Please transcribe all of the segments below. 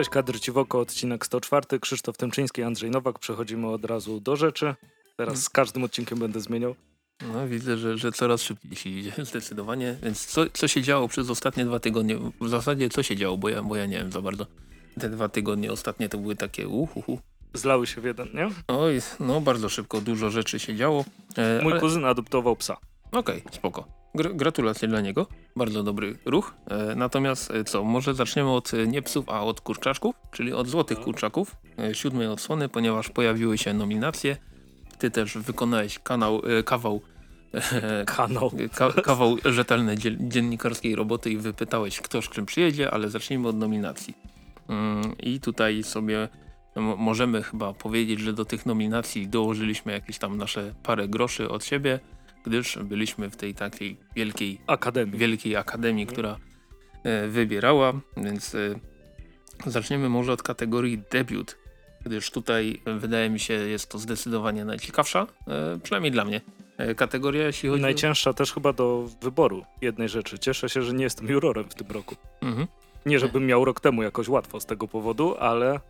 Cześć, kadr Ciwoko, odcinek 104. Krzysztof Tymczyński, Andrzej Nowak. Przechodzimy od razu do rzeczy. Teraz z każdym odcinkiem będę zmieniał. No widzę, że, że coraz szybciej się idzie, zdecydowanie. Więc co, co się działo przez ostatnie dwa tygodnie? W zasadzie co się działo, bo ja, bo ja nie wiem za bardzo. Te dwa tygodnie ostatnie to były takie uhuhu. Zlały się w jeden, nie? Oj, no bardzo szybko, dużo rzeczy się działo. E, Mój ale... kuzyn adoptował psa. Okej, okay, spoko. Gr gratulacje dla niego. Bardzo dobry ruch. E, natomiast e, co, może zaczniemy od e, nie psów, a od kurczaczków, czyli od złotych no. kurczaków e, siódmej odsłony, ponieważ pojawiły się nominacje. Ty też wykonałeś kanał, e, kawał kanał. Ka kawał rzetelnej dziennikarskiej roboty i wypytałeś kto z czym przyjedzie, ale zacznijmy od nominacji. Mm, I tutaj sobie możemy chyba powiedzieć, że do tych nominacji dołożyliśmy jakieś tam nasze parę groszy od siebie gdyż byliśmy w tej takiej wielkiej akademii, wielkiej akademii mhm. która e, wybierała, więc e, zaczniemy może od kategorii debiut, gdyż tutaj e, wydaje mi się jest to zdecydowanie najciekawsza, e, przynajmniej dla mnie. Kategoria, jeśli chodzi Najcięższa o... też chyba do wyboru jednej rzeczy. Cieszę się, że nie jestem jurorem w tym roku. Mhm. Nie, żebym miał rok temu jakoś łatwo z tego powodu, ale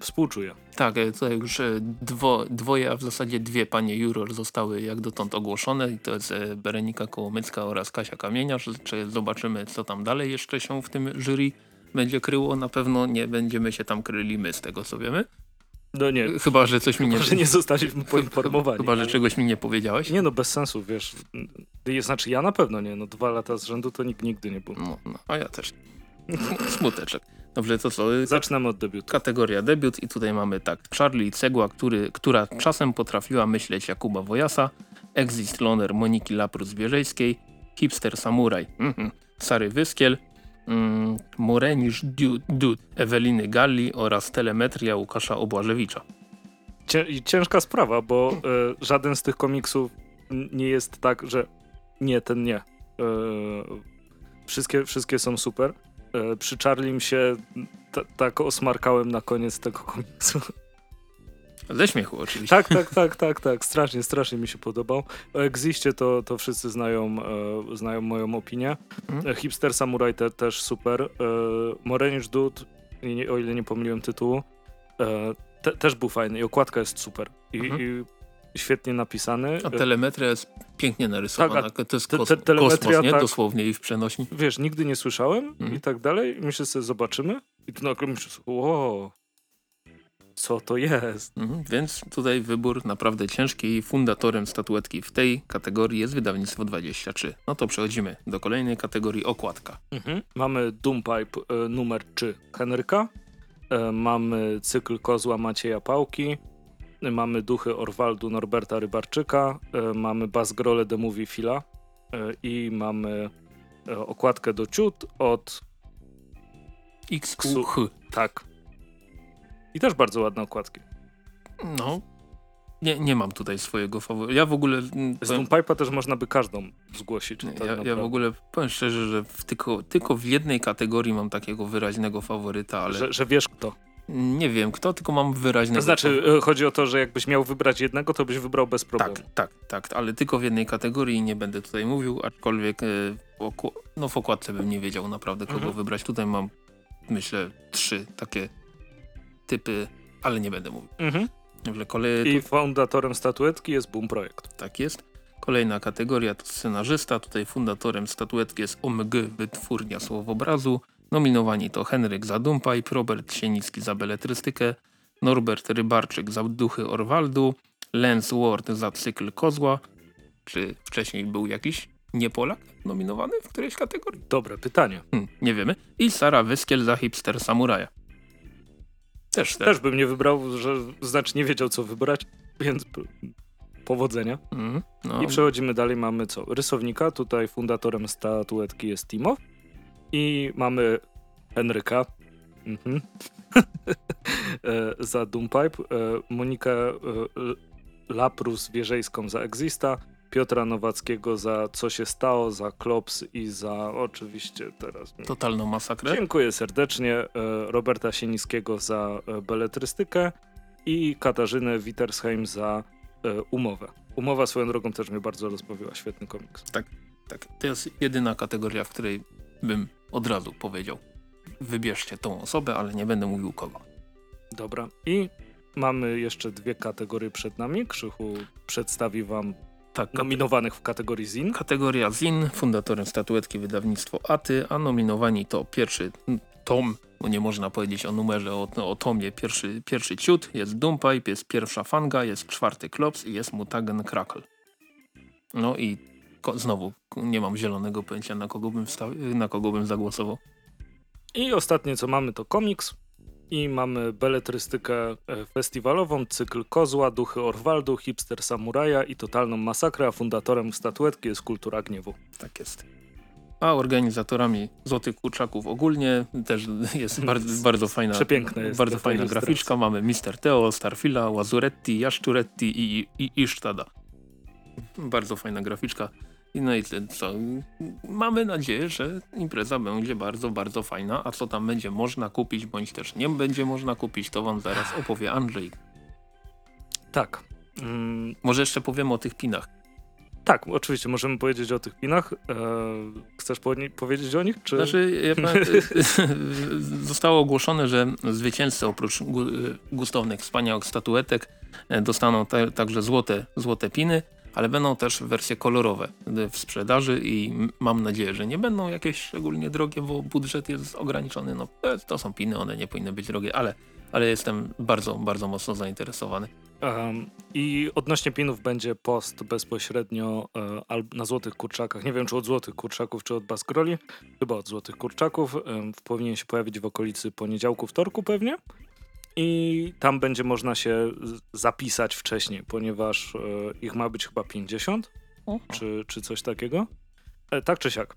Współczuję. Tak, e, tutaj już e, dwo, dwoje, a w zasadzie dwie panie juror zostały jak dotąd ogłoszone i to jest e, Berenika Kołomycka oraz Kasia Kamieniarz. Czy zobaczymy co tam dalej jeszcze się w tym jury będzie kryło. Na pewno nie będziemy się tam kryli my z tego co wiemy. No nie. Chyba, że coś mi nie... że nie zostaliśmy poinformowani. Chyba, że czegoś mi nie powiedziałeś. Nie no, bez sensu, wiesz. Znaczy ja na pewno nie. No dwa lata z rzędu to nikt nigdy nie był. No, no a ja też. Smuteczek. Dobrze, to co? Zaczynamy od debiutu. Kategoria debiut i tutaj mamy tak. Charlie Cegła, który, która czasem potrafiła myśleć Jakuba Wojasa, Exist Loner Moniki Laprus-Bierzejskiej, Hipster Samuraj mhm. Sary Wyskiel, mm, Morenisz Dude Eweliny Galli oraz Telemetria Łukasza Obłażewicza. Ciężka sprawa, bo y, żaden z tych komiksów nie jest tak, że nie, ten nie. Y, wszystkie, wszystkie są super. E, przy Charlim się tak osmarkałem na koniec tego komiksu. Ze śmiechu oczywiście. Tak, tak, tak, tak, tak. Strasznie, strasznie mi się podobał. O Existie to, to wszyscy znają, e, znają moją opinię. Mhm. E, Hipster Samurai te, też super. E, Dude, o ile nie pomyliłem tytułu, e, te, też był fajny i okładka jest super. I, mhm. i świetnie napisany. A telemetria jest pięknie narysowana. Tak, to jest kos te, te, kosmos, nie? Tak, Dosłownie i w przenośni. Wiesz, nigdy nie słyszałem mhm. i tak dalej. Myślę sobie, zobaczymy. I tu nagle myślę sobie, wow, co to jest? Mhm, więc tutaj wybór naprawdę ciężki i fundatorem statuetki w tej kategorii jest wydawnictwo 23. No to przechodzimy do kolejnej kategorii okładka. Mhm. Mamy Doompipe y, numer 3 Henryka. Y, mamy cykl Kozła Macieja Pałki. Mamy duchy Orwaldu Norberta Rybarczyka, e, mamy Basgrole The Movie Fila e, i mamy e, okładkę do ciut od XQH. Tak. I też bardzo ładne okładki. No, nie, nie mam tutaj swojego faworyta. Ja w ogóle... Mm, Z Pipe'a też można by każdą zgłosić. Tak ja, ja, w ogóle powiem szczerze, że w tylko, tylko w jednej kategorii mam takiego wyraźnego faworyta, ale... Że, że wiesz kto. Nie wiem kto, tylko mam wyraźnego. To znaczy, e, chodzi o to, że jakbyś miał wybrać jednego, to byś wybrał bez problemu. Tak, tak, tak, ale tylko w jednej kategorii nie będę tutaj mówił, aczkolwiek e, no w okładce bym nie wiedział naprawdę kogo mhm. wybrać. Tutaj mam, myślę, trzy takie typy, ale nie będę mówił. Mhm. Kolej... I fundatorem statuetki jest Boom Projekt. Tak jest. Kolejna kategoria to scenarzysta. Tutaj fundatorem statuetki jest OMG Wytwórnia Słowobrazu. Nominowani to Henryk za Dumpaj, Robert Sienicki za beletrystykę, Norbert Rybarczyk za Duchy Orwaldu, Lance Ward za cykl Kozła. Czy wcześniej był jakiś niepolak nominowany w którejś kategorii? Dobre pytanie. Hmm, nie wiemy. I Sara Wyskiel za Hipster Samuraja. Też, też. też bym nie wybrał, że znaczy nie wiedział co wybrać, więc powodzenia. Mm, no. I przechodzimy dalej, mamy co? Rysownika, tutaj fundatorem statuetki jest Timow. I mamy Henryka mhm. E, za Doompipe, e, Monikę e, Laprus Wierzejską za Exista, Piotra Nowackiego za Co się stało, za Klops i za oczywiście teraz... Totalną masakrę. Dziękuję serdecznie. Roberta Sieniskiego za beletrystykę i Katarzynę Wittersheim za umowę. Umowa swoją drogą też mnie bardzo rozbawiła. Świetny komiks. Tak, tak. To jest jedyna kategoria, w której bym od razu powiedział. wybierzcie tą osobę, ale nie będę mówił kogo. Dobra. I mamy jeszcze dwie kategorie przed nami. Krzychu przedstawi wam tak, nominowanych w kategorii ZIN. Kategoria ZIN, fundatorem statuetki wydawnictwo ATY, a nominowani to pierwszy tom, bo nie można powiedzieć o numerze, o, o tomie, pierwszy, pierwszy ciut, jest Doompipe, jest pierwsza Fanga, jest czwarty Klops i jest Mutagen Crackle. No i znowu nie mam zielonego pojęcia, na kogo bym, na kogo bym zagłosował. I ostatnie co mamy to komiks i mamy beletrystykę e, festiwalową, cykl Kozła, Duchy Orwaldu, Hipster Samuraja i Totalną Masakrę, a fundatorem statuetki jest Kultura Gniewu. Tak jest. A organizatorami Złotych Kurczaków ogólnie też jest bardzo, bardzo fajna, Przepiękne jest bardzo fajna graficzka. Mamy Mister Teo, Starfila, Łazuretti, Jaszczuretti i, i, i Sztada. Bardzo fajna graficzka. No i co? Mamy nadzieję, że impreza będzie bardzo, bardzo fajna, a co tam będzie można kupić, bądź też nie będzie można kupić, to wam zaraz opowie Andrzej. Tak. Mm. Może jeszcze powiemy o tych pinach. Tak, oczywiście, możemy powiedzieć o tych pinach. Eee, chcesz po powiedzieć o nich? Czy... Znaczy, ja zostało ogłoszone, że zwycięzcy oprócz gustownych, wspaniałych statuetek e, dostaną także złote, złote piny ale będą też wersje kolorowe w sprzedaży i mam nadzieję, że nie będą jakieś szczególnie drogie, bo budżet jest ograniczony. No, to są piny, one nie powinny być drogie, ale, ale jestem bardzo, bardzo mocno zainteresowany. Um, I odnośnie pinów będzie post bezpośrednio e, na Złotych Kurczakach. Nie wiem, czy od Złotych Kurczaków, czy od Basgroli. Chyba od Złotych Kurczaków. powinien się pojawić w okolicy poniedziałku, wtorku pewnie i tam będzie można się zapisać wcześniej, ponieważ e, ich ma być chyba 50 czy, czy coś takiego. E, tak czy siak.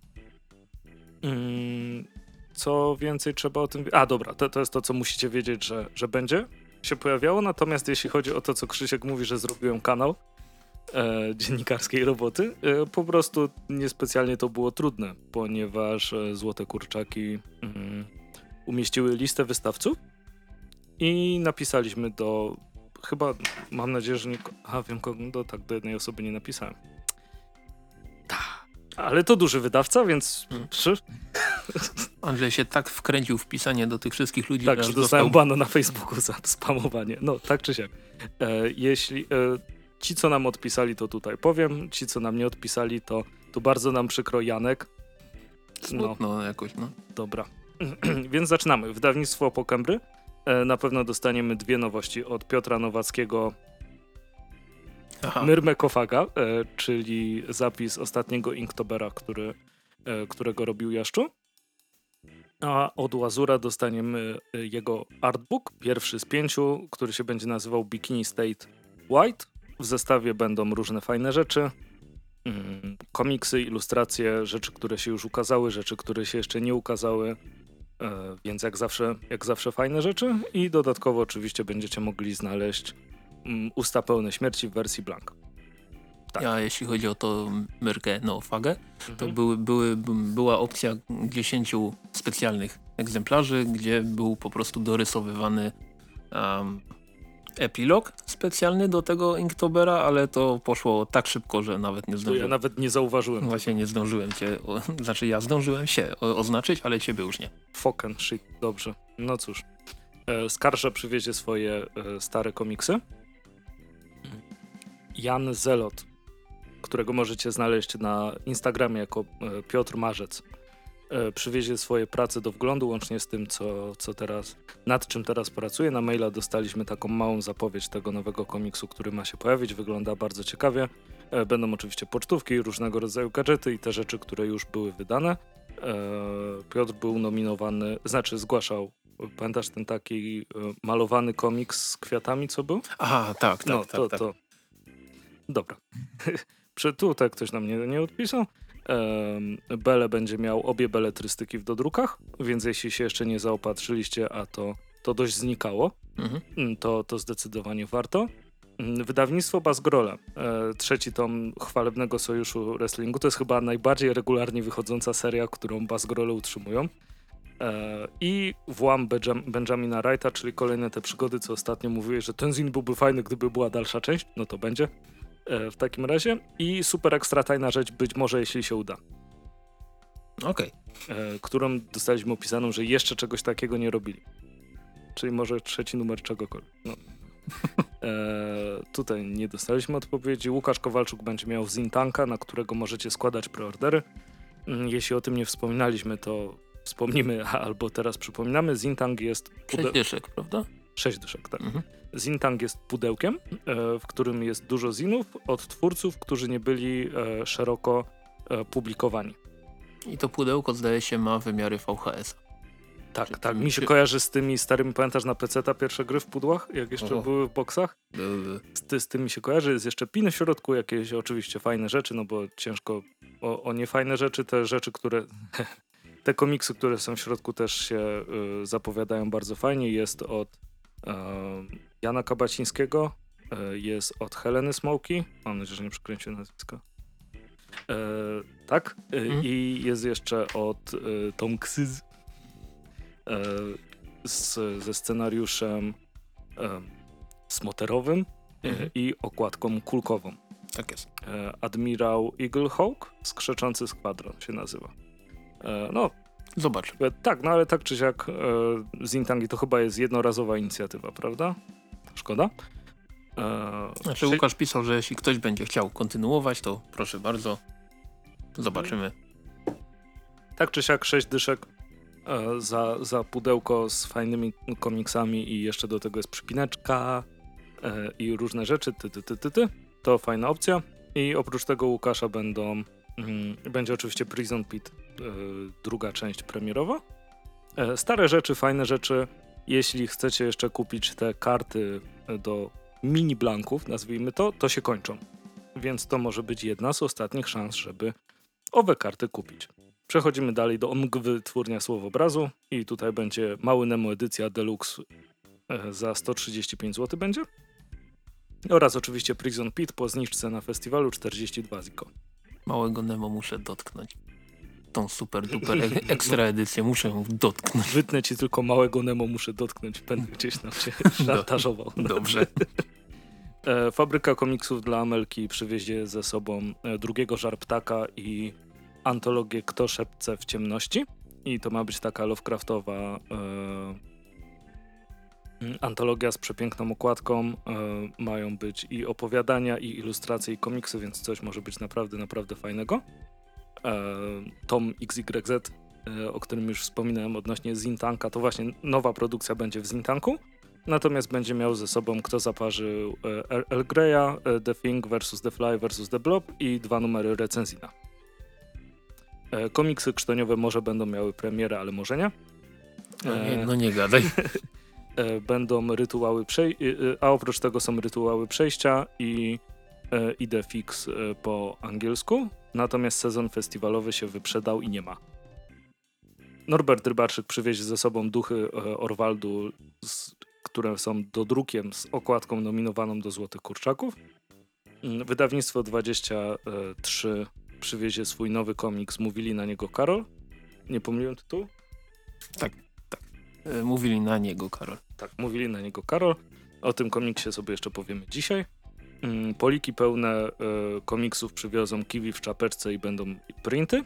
Mm, co więcej trzeba o tym... A dobra, to, to jest to, co musicie wiedzieć, że, że będzie się pojawiało, natomiast jeśli chodzi o to, co Krzysiek mówi, że zrobiłem kanał e, dziennikarskiej roboty, e, po prostu niespecjalnie to było trudne, ponieważ e, Złote Kurczaki mm, umieściły listę wystawców i napisaliśmy do, chyba, mam nadzieję, że nie, a wiem kogo, do, tak, do jednej osoby nie napisałem. Ta. Ale to duży wydawca, więc hmm. Andrzej się tak wkręcił w pisanie do tych wszystkich ludzi. Tak, że dostałem dostał... bana na Facebooku za spamowanie. No, tak czy siak. E, jeśli e, ci, co nam odpisali, to tutaj powiem. Ci, co nam nie odpisali, to, to bardzo nam przykro Janek. Smutno no. jakoś, no. Dobra. Więc zaczynamy. Wydawnictwo Pokembry. E, na pewno dostaniemy dwie nowości od Piotra Nowackiego Myrmekofaga, e, czyli zapis ostatniego Inktobera, który, e, którego robił Jaszczu. A od Łazura dostaniemy jego artbook, pierwszy z pięciu, który się będzie nazywał Bikini State White. W zestawie będą różne fajne rzeczy, mm, komiksy, ilustracje, rzeczy, które się już ukazały, rzeczy, które się jeszcze nie ukazały, więc jak zawsze, jak zawsze fajne rzeczy i dodatkowo oczywiście będziecie mogli znaleźć mm, usta pełne śmierci w wersji blank. Tak. A jeśli chodzi o to Myrkę no Fagę, mhm. to były, były, była opcja 10 specjalnych egzemplarzy, gdzie był po prostu dorysowywany um, epilog specjalny do tego Inktobera, ale to poszło tak szybko, że nawet nie zdążyłem. Ja nawet nie zauważyłem. Właśnie nie zdążyłem cię, o, znaczy ja zdążyłem się oznaczyć, ale ciebie już nie. Foken shit, dobrze. No cóż. E, Skarsza przywiezie swoje e, stare komiksy. Jan Zelot, którego możecie znaleźć na Instagramie jako e, Piotr Marzec przywiezie swoje prace do wglądu, łącznie z tym, co, co teraz, nad czym teraz pracuje. Na maila dostaliśmy taką małą zapowiedź tego nowego komiksu, który ma się pojawić. Wygląda bardzo ciekawie. E, będą oczywiście pocztówki, różnego rodzaju gadżety i te rzeczy, które już były wydane. E, Piotr był nominowany, znaczy zgłaszał Pamiętasz ten taki malowany komiks z kwiatami, co był? Aha, tak, tak, no, tak, to, tak. to. Dobra. Tutaj ktoś nam nie, nie odpisał. Bele będzie miał obie beletrystyki w dodrukach, więc jeśli się jeszcze nie zaopatrzyliście, a to, to dość znikało, mhm. Mm, to, to zdecydowanie warto. Mm, wydawnictwo Basgrola, e, trzeci tom chwalebnego sojuszu wrestlingu, to jest chyba najbardziej regularnie wychodząca seria, którą Basgrole utrzymują. E, I włam Benjamina Wrighta, czyli kolejne te przygody, co ostatnio mówiłeś, że ten zin byłby fajny, gdyby była dalsza część, no to będzie. E, w takim razie. I super ekstra tajna rzecz, być może jeśli się uda. Okej. Okay. Którą dostaliśmy opisaną, że jeszcze czegoś takiego nie robili. Czyli może trzeci numer czegokolwiek. No. E, tutaj nie dostaliśmy odpowiedzi. Łukasz Kowalczuk będzie miał Zintanka, na którego możecie składać preordery. Mm, jeśli o tym nie wspominaliśmy, to wspomnimy albo teraz przypominamy. Zintang jest... Pude... Sześć dyszek, prawda? Sześć dyszek, tak. Mhm. Zintang jest pudełkiem, e, w którym jest dużo zinów od twórców, którzy nie byli e, szeroko e, publikowani. I to pudełko zdaje się ma wymiary VHS. Tak, Czy tak. Mi się kojarzy z tymi starymi, pamiętasz na PC ta pierwsze gry w pudłach, jak jeszcze Oho. były w boksach? Z, z tym mi się kojarzy. Jest jeszcze pin w środku, jakieś oczywiście fajne rzeczy, no bo ciężko o, o niefajne rzeczy, te rzeczy, które te komiksy, które są w środku też się y, zapowiadają bardzo fajnie. Jest od y, Jana Kabacińskiego, y, jest od Heleny Smoki, mam nadzieję, że nie przekręciłem nazwiska. E, tak? Mm. I jest jeszcze od Tom Ksyz z, ze scenariuszem smoterowym mm. i okładką kulkową. Tak jest. Admirał Eaglehawk, Skrzeczący Skwadron się nazywa. E, no, Zobacz. E, tak, no ale tak czy siak e, Zintangi to chyba jest jednorazowa inicjatywa, prawda? Szkoda. E, znaczy Łukasz pisał, że jeśli ktoś będzie chciał kontynuować, to proszę bardzo. Zobaczymy. Tak czy siak, sześć dyszek e, za, za pudełko z fajnymi komiksami i jeszcze do tego jest przypineczka e, i różne rzeczy, ty, ty, ty, ty, ty. To fajna opcja. I oprócz tego Łukasza będą Mm, będzie oczywiście Prison Pit, e, druga część premierowa. E, stare rzeczy, fajne rzeczy. Jeśli chcecie jeszcze kupić te karty do mini blanków, nazwijmy to, to się kończą. Więc to może być jedna z ostatnich szans, żeby owe karty kupić. Przechodzimy dalej do OMG Wytwórnia Słowobrazu i tutaj będzie mały Nemo edycja Deluxe e, za 135 zł będzie. Oraz oczywiście Prison Pit po zniżce na festiwalu 42 ziko. Małego Nemo muszę dotknąć. Tą super duper e- ekstra edycję muszę ją dotknąć. Wytnę ci tylko małego Nemo muszę dotknąć. Będę gdzieś tam cię szantażował. Dobrze. E, fabryka komiksów dla Amelki przywiezie ze sobą e, drugiego Żarptaka i antologię Kto szepce w ciemności. I to ma być taka Lovecraftowa e, antologia z przepiękną okładką. E, mają być i opowiadania, i ilustracje, i komiksy, więc coś może być naprawdę, naprawdę fajnego. E, Tom XYZ, e, o którym już wspominałem odnośnie Zintanka, to właśnie nowa produkcja będzie w Zintanku. Natomiast będzie miał ze sobą Kto zaparzył El, El Greya, The Thing vs. The Fly vs. The Blob i dwa numery recenzina. Komiksy krztoniowe może będą miały premierę, ale może nie. No nie, no nie gadaj. E, będą rytuały, przej- e, a oprócz tego są rytuały przejścia i e, idę fix po angielsku. Natomiast sezon festiwalowy się wyprzedał i nie ma. Norbert Rybaczyk przywiezie ze sobą duchy Orwaldu, z, które są dodrukiem z okładką nominowaną do Złotych Kurczaków. Mm, wydawnictwo 23 przywiezie swój nowy komiks, mówili na niego Karol. Nie pomyliłem tytułu? Tak. E, mówili na niego Karol. Tak, mówili na niego Karol. O tym komiksie sobie jeszcze powiemy dzisiaj. Mm, poliki pełne y, komiksów przywiozą kiwi w czapeczce i będą printy.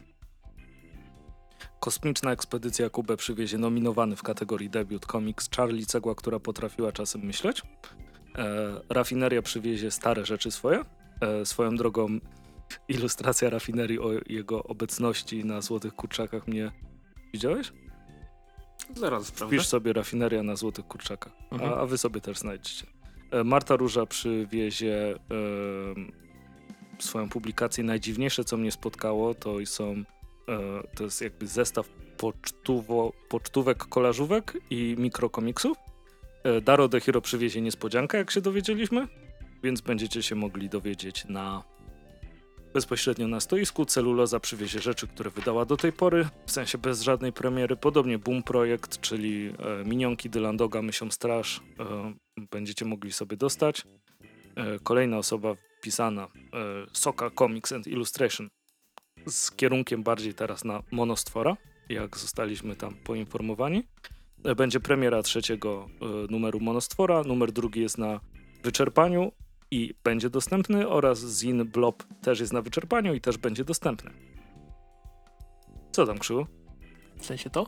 Kosmiczna ekspedycja Kubę przywiezie nominowany w kategorii debiut komiks Charlie Cegła, która potrafiła czasem myśleć. E, rafineria przywiezie stare rzeczy swoje. E, swoją drogą ilustracja rafinerii o jego obecności na Złotych Kurczakach mnie widziałeś? Zaraz sprawdzę. Wpisz sobie rafineria na Złotych Kurczakach, mhm. a, a, wy sobie też znajdziecie. E, Marta Róża przywiezie e, swoją publikację Najdziwniejsze, co mnie spotkało, to są e, to jest jakby zestaw pocztuwo, pocztówek, kolażówek i mikrokomiksów. E, Daro de Hero przywiezie niespodziankę, jak się dowiedzieliśmy, więc będziecie się mogli dowiedzieć na bezpośrednio na stoisku. Celuloza przywiezie rzeczy, które wydała do tej pory, w sensie bez żadnej premiery. Podobnie Boom Projekt, czyli e, minionki Dylandoga, Mysią Straż, e, będziecie mogli sobie dostać. E, kolejna osoba wpisana, e, Soka Comics and Illustration, z kierunkiem bardziej teraz na monostwora, jak zostaliśmy tam poinformowani. E, będzie premiera trzeciego e, numeru monostwora, numer drugi jest na wyczerpaniu, i będzie dostępny oraz Zin Blob też jest na wyczerpaniu i też będzie dostępny. Co tam, Krzyło? W sensie to?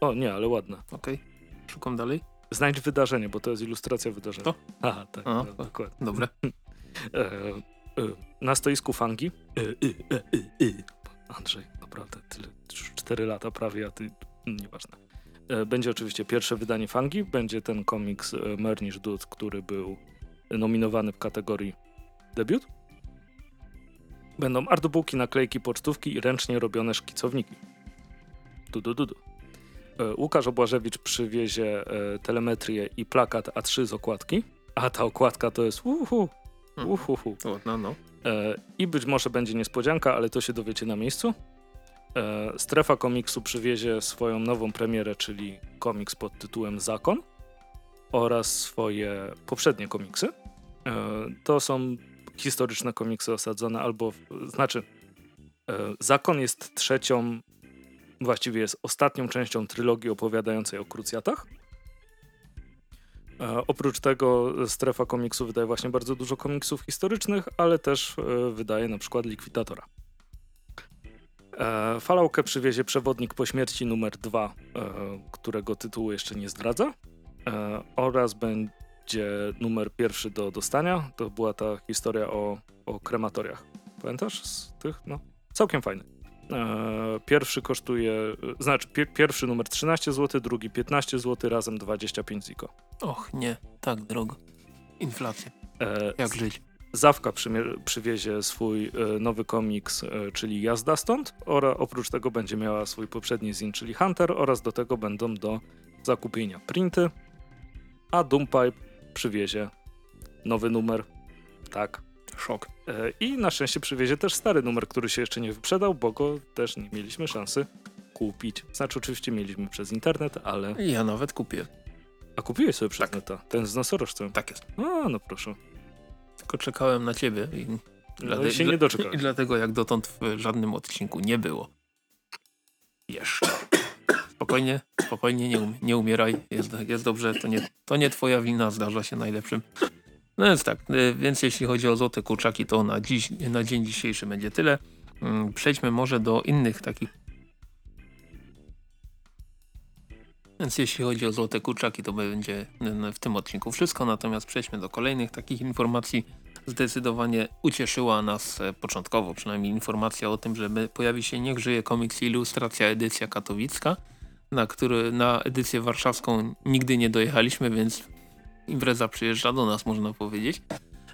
O, nie, ale ładne. Okej. Okay. Szukam dalej. Znajdź wydarzenie, bo to jest ilustracja wydarzenia. To? Aha, tak, A, tak dokładnie. Dobre. E, e, na stoisku fangi. E, e, e, e. Andrzej, naprawdę, tyle, cztery lata prawie, a ty, nieważne. Będzie oczywiście pierwsze wydanie fangi, będzie ten komiks Mernish Dude, który był nominowany w kategorii debiut. Będą artbooki, naklejki, pocztówki i ręcznie robione szkicowniki. Du, du, du, du. E, Łukasz Obłażewicz przywiezie e, telemetrię i plakat A3 z okładki, a ta okładka to jest uhu, Hmm. uhuhu. No, no. E, I być może będzie niespodzianka, ale to się dowiecie na miejscu. Strefa komiksu przywiezie swoją nową premierę, czyli komiks pod tytułem Zakon oraz swoje poprzednie komiksy. E, To są historyczne komiksy osadzone albo, znaczy e, Zakon jest trzecią, właściwie jest ostatnią częścią trylogii opowiadającej o krucjatach. E, oprócz tego strefa komiksu wydaje właśnie bardzo dużo komiksów historycznych, ale też wydaje na przykład Likwidatora. E, Falaukę przywiezie przewodnik po śmierci numer 2, e, którego tytułu jeszcze nie zdradza. E, oraz będzie numer pierwszy do dostania. To była ta historia o, o krematoriach. Pamiętasz z tych? No, całkiem fajny. E, pierwszy kosztuje, e, znaczy pie, pierwszy numer 13 zł, drugi 15 zł, razem 25 ziko. Och, nie. Tak drogo. Inflacja. E, Jak żyć? Zawka przywiezie swój e, nowy komiks, e, czyli Jazda stąd, oraz oprócz tego będzie miała swój poprzedni zin, czyli Hunter, oraz do tego będą do zakupienia printy, a Doompipe przywiezie nowy numer, tak. Szok. E, I na szczęście przywiezie też stary numer, który się jeszcze nie wyprzedał, bo go też nie mieliśmy szansy kupić. Znaczy oczywiście mieliśmy przez internet, ale... Ja nawet kupię. A kupiłeś sobie przez Tak. neta, ten z nosorożcem. Tak jest. A, no proszę. Tylko czekałem na ciebie i, No i się nie i doczekałeś. dlatego jak dotąd w żadnym odcinku nie było. Jeszcze. Spokojnie, spokojnie, nie, um, nie umieraj. Jest, jest dobrze, to nie, to nie twoja wina, zdarza się najlepszym. No więc tak, y, więc jeśli chodzi o złote kurczaki, to na, dziś, na dzień dzisiejszy będzie tyle. Mm, Przejdźmy może do innych takich. Więc jeśli chodzi o złote kurczaki, to będzie w tym odcinku wszystko. Natomiast przejdźmy do kolejnych takich informacji. Zdecydowanie ucieszyła nas e, początkowo przynajmniej informacja o tym, że pojawi się Niech żyje komiks ilustracja edycja katowicka, na, który, na edycję warszawską nigdy nie dojechaliśmy, więc impreza przyjeżdża do nas, można powiedzieć.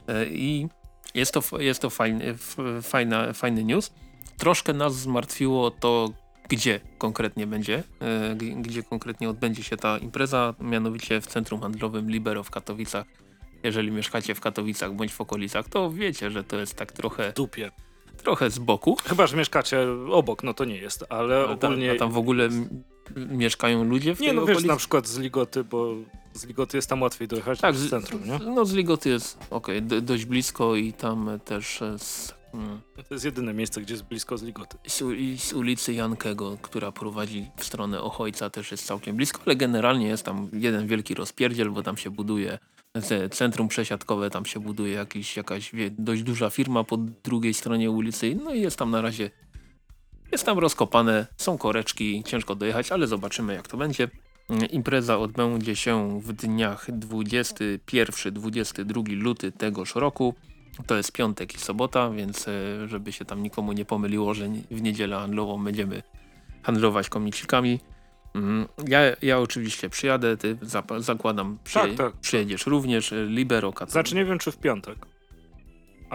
E, I jest to, jest to fajny, fajna, fajny news. Troszkę nas zmartwiło to, gdzie konkretnie będzie, e, gdzie konkretnie odbędzie się ta impreza, mianowicie w Centrum Handlowym Libero w Katowicach. Jeżeli mieszkacie w Katowicach bądź w okolicach, to wiecie, że to jest tak trochę, Dupie. trochę z boku. Chyba, że mieszkacie obok, no to nie jest, ale A tam, ogólnie... a tam w ogóle mieszkają ludzie w Nie, tej no wiesz, okolicy? na przykład z Ligoty, bo z Ligoty jest tam łatwiej dojechać Tak, z centrum, nie? No z Ligoty jest okej, do- dość blisko i tam też z, mm, To jest jedyne miejsce, gdzie jest blisko z Ligoty. z, z ulicy Jankego, która prowadzi w stronę Ochojca też jest całkiem blisko, ale generalnie jest tam jeden wielki rozpierdziel, bo tam się buduje ce- centrum przesiadkowe, tam się buduje jakiś, jakaś wie, dość duża firma po drugiej stronie ulicy, no i jest tam na razie jest tam rozkopane, są koreczki, ciężko dojechać, ale zobaczymy jak to będzie. Impreza odbędzie się w dniach 21-22 luty tegoż roku. To jest piątek i sobota, więc e, żeby się tam nikomu nie pomyliło, że w niedzielę handlową będziemy handlować komiksikami. Mm, Ja, ja oczywiście przyjadę, ty zakładam, przyje, Tak, tak. przyjedziesz również, e, Libero Katowice. Znaczy nie wiem, czy w piątek,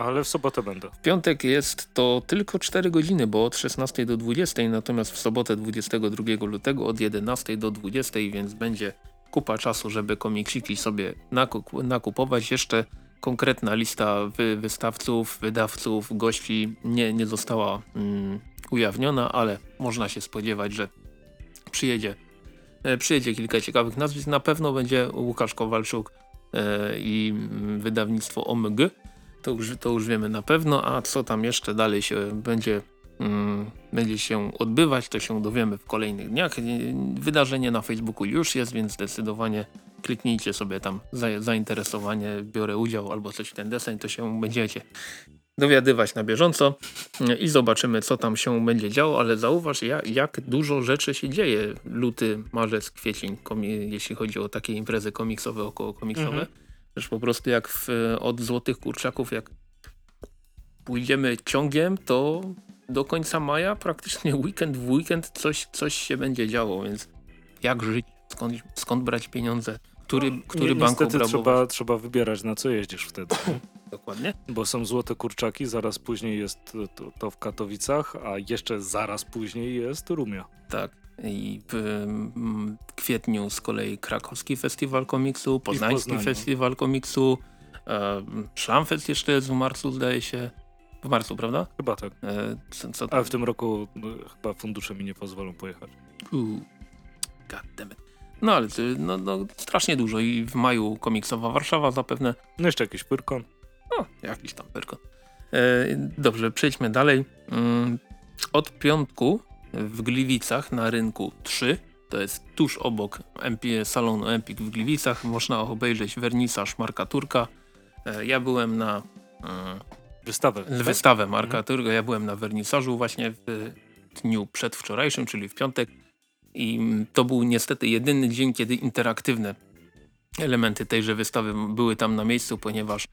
ale w sobotę będę. W piątek jest to tylko 4 godziny, bo od 16 do 20, natomiast w sobotę 22 lutego od 11 do 20, więc będzie kupa czasu, żeby komiksiki sobie naku- nakupować. Jeszcze konkretna lista wy wystawców, wydawców, gości nie, nie została mm, ujawniona, ale można się spodziewać, że przyjedzie, e, przyjedzie kilka ciekawych nazwisk. Na pewno będzie Łukasz Kowalczuk e, i mm, wydawnictwo OMG. To już, to już wiemy na pewno, a co tam jeszcze dalej się będzie, mm, będzie się odbywać, to się dowiemy w kolejnych dniach. Wydarzenie na Facebooku już jest, więc zdecydowanie kliknijcie sobie tam za, zainteresowanie, biorę udział albo coś w ten deseń, to się będziecie dowiadywać na bieżąco i zobaczymy, co tam się będzie działo, ale zauważ, jak, jak dużo rzeczy się dzieje. Luty, marzec, kwiecień, jeśli chodzi o takie imprezy komiksowe, około komiksowe. Mhm. Też po prostu jak w, od Złotych Kurczaków, jak pójdziemy ciągiem, to do końca maja praktycznie weekend w weekend coś, coś się będzie działo, więc jak żyć, skąd, skąd brać pieniądze, który, no, który bank Niestety trzeba, trzeba wybierać na co jeździsz wtedy. Dokładnie. Bo są złote kurczaki, zaraz później jest to, to, w Katowicach, a jeszcze zaraz później jest Rumia. Tak. I w kwietniu z kolei krakowski festiwal komiksu, poznański festiwal komiksu, Szlamfest jeszcze jest w marcu zdaje się. W marcu, prawda? Chyba tak. E, co, co Ale w tym roku no, chyba fundusze mi nie pozwolą pojechać. Uu. No ale no, no, strasznie dużo i w maju komiksowa Warszawa zapewne. No jeszcze jakiś pyrkon. No, jakiś tam pyrkon. E, dobrze, przejdźmy dalej. Mm, od piątku w Gliwicach na rynku 3, to jest tuż obok MP, salonu Empik w Gliwicach, można obejrzeć wernisaż Marka Turka. E, ja byłem na... Wystawę. Wystawę Marka mhm. Turka, ja byłem na wernisażu właśnie w dniu przedwczorajszym, czyli w piątek i to był niestety jedyny dzień, kiedy interaktywne elementy tejże wystawy były tam na miejscu, ponieważ e,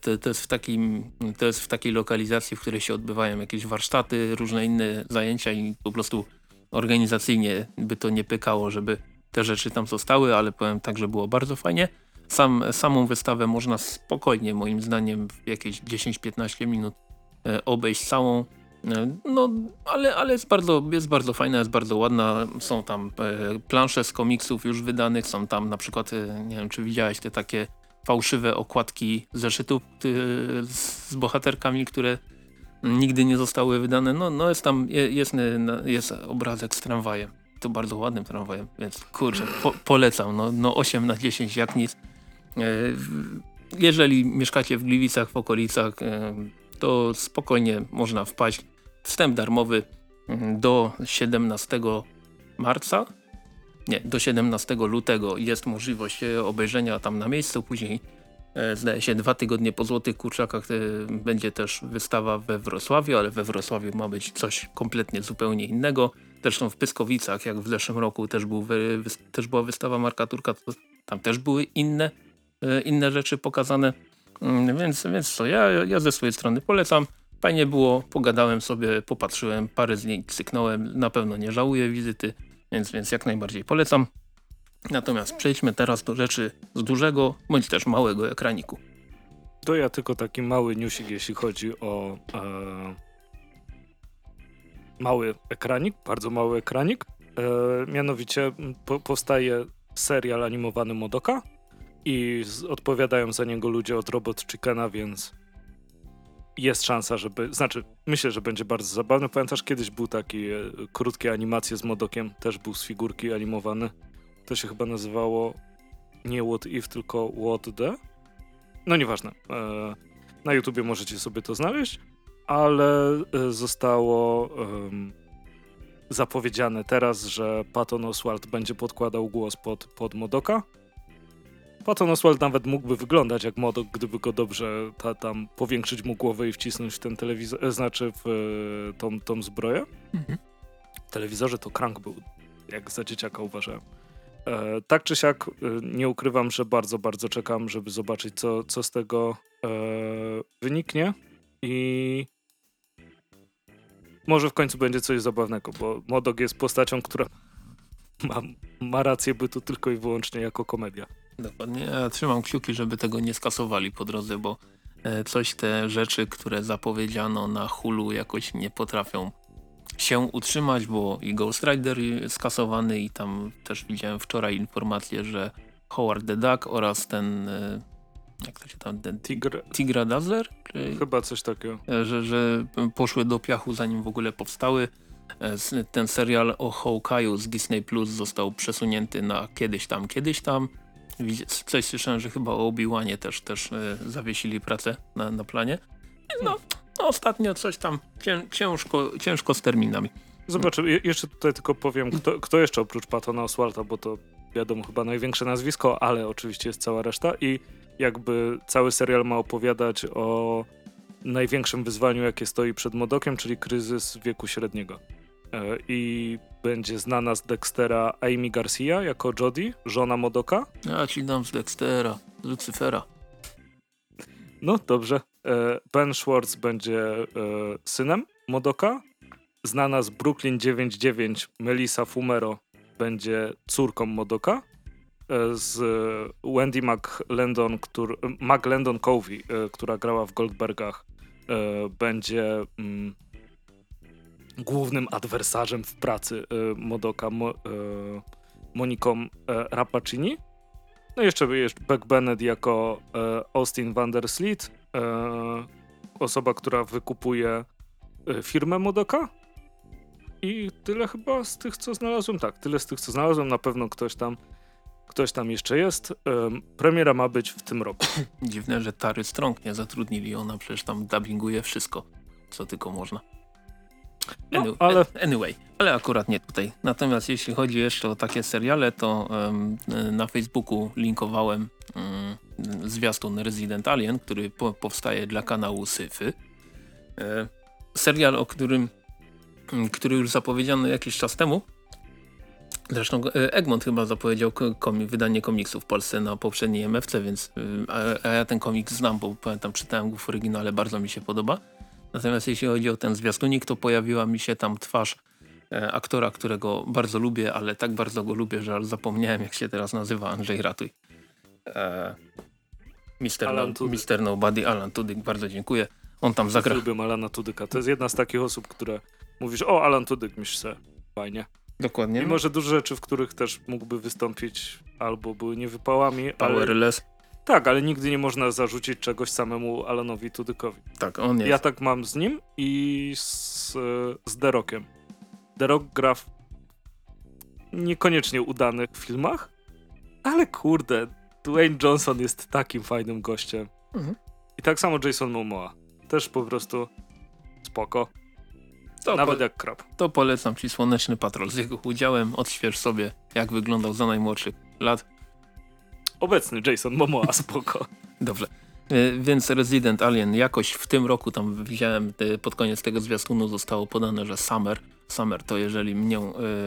to, to, jest w takim, to jest w takiej lokalizacji, w której się odbywają jakieś warsztaty, różne inne zajęcia i po prostu organizacyjnie by to nie pykało, żeby te rzeczy tam zostały, ale powiem tak, że było bardzo fajnie. Sam, samą wystawę można spokojnie, moim zdaniem, w jakieś 10-15 minut e, obejść całą. No, ale, ale jest, bardzo, jest bardzo fajna, jest bardzo ładna. Są tam e, plansze z komiksów już wydanych, są tam na przykład, e, nie wiem czy widziałeś te takie fałszywe okładki zeszytów e, z bohaterkami, które nigdy nie zostały wydane. No, no jest tam, jest, jest obrazek z tramwajem. To bardzo ładnym tramwajem, więc kurczę, po, polecam. No, no 8 na 10 jak nic. Jeżeli mieszkacie w Gliwicach, w okolicach, to spokojnie można wpaść wstęp darmowy mm, do 17 marca. Nie, do 17 lutego jest możliwość e, obejrzenia tam na miejscu. Później e, zdaje się dwa tygodnie po Złotych Kurczakach e, będzie też wystawa we Wrocławiu, ale we Wrocławiu ma być coś kompletnie zupełnie innego. Zresztą w Pyskowicach, jak w zeszłym roku też, był, też była wystawa Marka Turka, tam też były inne, inne rzeczy pokazane. Mm, więc, więc co, ja, ja ze swojej strony polecam. Fajnie było, pogadałem sobie, popatrzyłem, parę z niej cyknąłem, na pewno nie żałuję wizyty, więc, więc jak najbardziej polecam. Natomiast przejdźmy teraz do rzeczy z dużego, bądź też małego ekraniku. To ja tylko taki mały newsik, jeśli chodzi o e, mały ekranik, bardzo mały ekranik. E, mianowicie po, powstaje serial animowany Modoka i z, odpowiadają za niego ludzie od Robot Chickena, więc jest szansa, żeby, znaczy myślę, że będzie bardzo zabawny. Pamiętasz, kiedyś był taki e, krótkie animacje z Modokiem, też był z figurki animowany. To się chyba nazywało nie What If, tylko What The. No nieważne. E, na YouTubie możecie sobie to znaleźć, ale e, zostało zapowiedziane teraz, że Patton Oswald będzie podkładał głos pod, pod Modoka Patton Oswald nawet mógłby wyglądać jak Modok, gdyby go dobrze ta, tam powiększyć mu głowę i wcisnąć w ten telewizor, e, znaczy w e, tą, tą zbroję. Mhm. W telewizorze to krank był, jak za dzieciaka uważałem. E, tak czy siak, e, nie ukrywam, że bardzo, bardzo czekam, żeby zobaczyć, co, co z tego e, wyniknie i może w końcu będzie coś zabawnego, bo Modok jest postacią, która ma, ma rację bytu tylko i wyłącznie jako komedia. Dokładnie. Ja trzymam kciuki, żeby tego nie skasowali po drodze, bo e, coś te rzeczy, które zapowiedziano na Hulu jakoś nie potrafią się utrzymać, bo i Ghost Rider skasowany i tam też widziałem wczoraj informację, że Howard the Duck oraz ten e, jak to się tam, ten Tigr... Tigra Dazzler? Chyba coś takiego. E, że, że poszły do piachu zanim w ogóle powstały. Ten serial o Hawkeye'u z Disney Plus został przesunięty na kiedyś tam, kiedyś tam. Coś słyszałem, że chyba o Obi-Wanie też, też e, zawiesili pracę na, na planie. No, no, ostatnio coś tam ciężko, ciężko z terminami. Zobaczę, jeszcze tutaj tylko powiem, kto, kto jeszcze oprócz Patona Oswalta, bo to wiadomo chyba największe nazwisko, ale oczywiście jest cała reszta i jakby cały serial ma opowiadać o największym wyzwaniu, jakie stoi przed Modokiem, czyli kryzys wieku średniego. E, I będzie znana z Dextera Amy Garcia jako Jodie, żona Modoka. Ja ci dam z Dextera, z Lucyfera. No dobrze. E, ben Schwartz będzie e, synem Modoka. Znana z Brooklyn 99 Melissa Fumero będzie córką Modoka. Z Wendy McLendon, który, McLendon Covey, która grała w Goldbergach, będzie mm, głównym adwersarzem w pracy y, Modoka Mo, y, Moniką y, Rapacini. No i jeszcze jest Beck Bennett jako Austin van osoba, która wykupuje firmę Modoka. I tyle chyba z tych, co znalazłem. Tak, tyle z tych, co znalazłem. Na pewno ktoś tam, ktoś tam jeszcze jest. Premiera ma być w tym roku. Dziwne, że Tary Strong nie zatrudnili. Ona przecież tam dubbinguje wszystko, co tylko można. No, ale... Anyway, ale akurat nie tutaj. Natomiast jeśli chodzi jeszcze o takie seriale, to um, na Facebooku linkowałem um, zwiastun Resident Alien, który po, powstaje dla kanału Syfy. E, serial, o którym który już zapowiedziano jakiś czas temu. Zresztą e, Egmont chyba zapowiedział wydanie komiksu w Polsce na poprzedniej MFC, więc e, a, a ja ten komiks znam, bo pamiętam, czytałem go w oryginale, bardzo mi się podoba. Natomiast jeśli chodzi o ten zwiastunik, to pojawiła mi się tam twarz e, aktora, którego bardzo lubię, ale tak bardzo go lubię, że zapomniałem jak się teraz nazywa Andrzej Ratuj. E, Mister, no, Mister Nobody, Alan Tudyk, bardzo dziękuję. On tam zagra. Lubię Alana Tudyka. To jest jedna z takich osób, które mówisz, o Alan Tudyk, myślisz se, fajnie. Dokładnie. Mimo, że dużo rzeczy, w których też mógłby wystąpić albo były niewypałami, Powerless. ale... Tak, ale nigdy nie można zarzucić czegoś samemu Alanowi Tudykowi. Tak, on jest. Ja tak mam z nim i z, z. The Rock gra w niekoniecznie udanych filmach, ale kurde, Dwayne Johnson jest takim fajnym gościem. Mhm. I tak samo Jason Momoa. Też po prostu spoko. To Nawet jak krab. To polecam ci Słoneczny Patrol z jego udziałem. Odśwież sobie, jak wyglądał za najmłodszych lat obecny Jason Momoa, spoko. Dobrze. E, więc Resident Alien jakoś w tym roku, tam widziałem e, pod koniec tego zwiastunu zostało podane, że Summer. Summer to jeżeli mnie,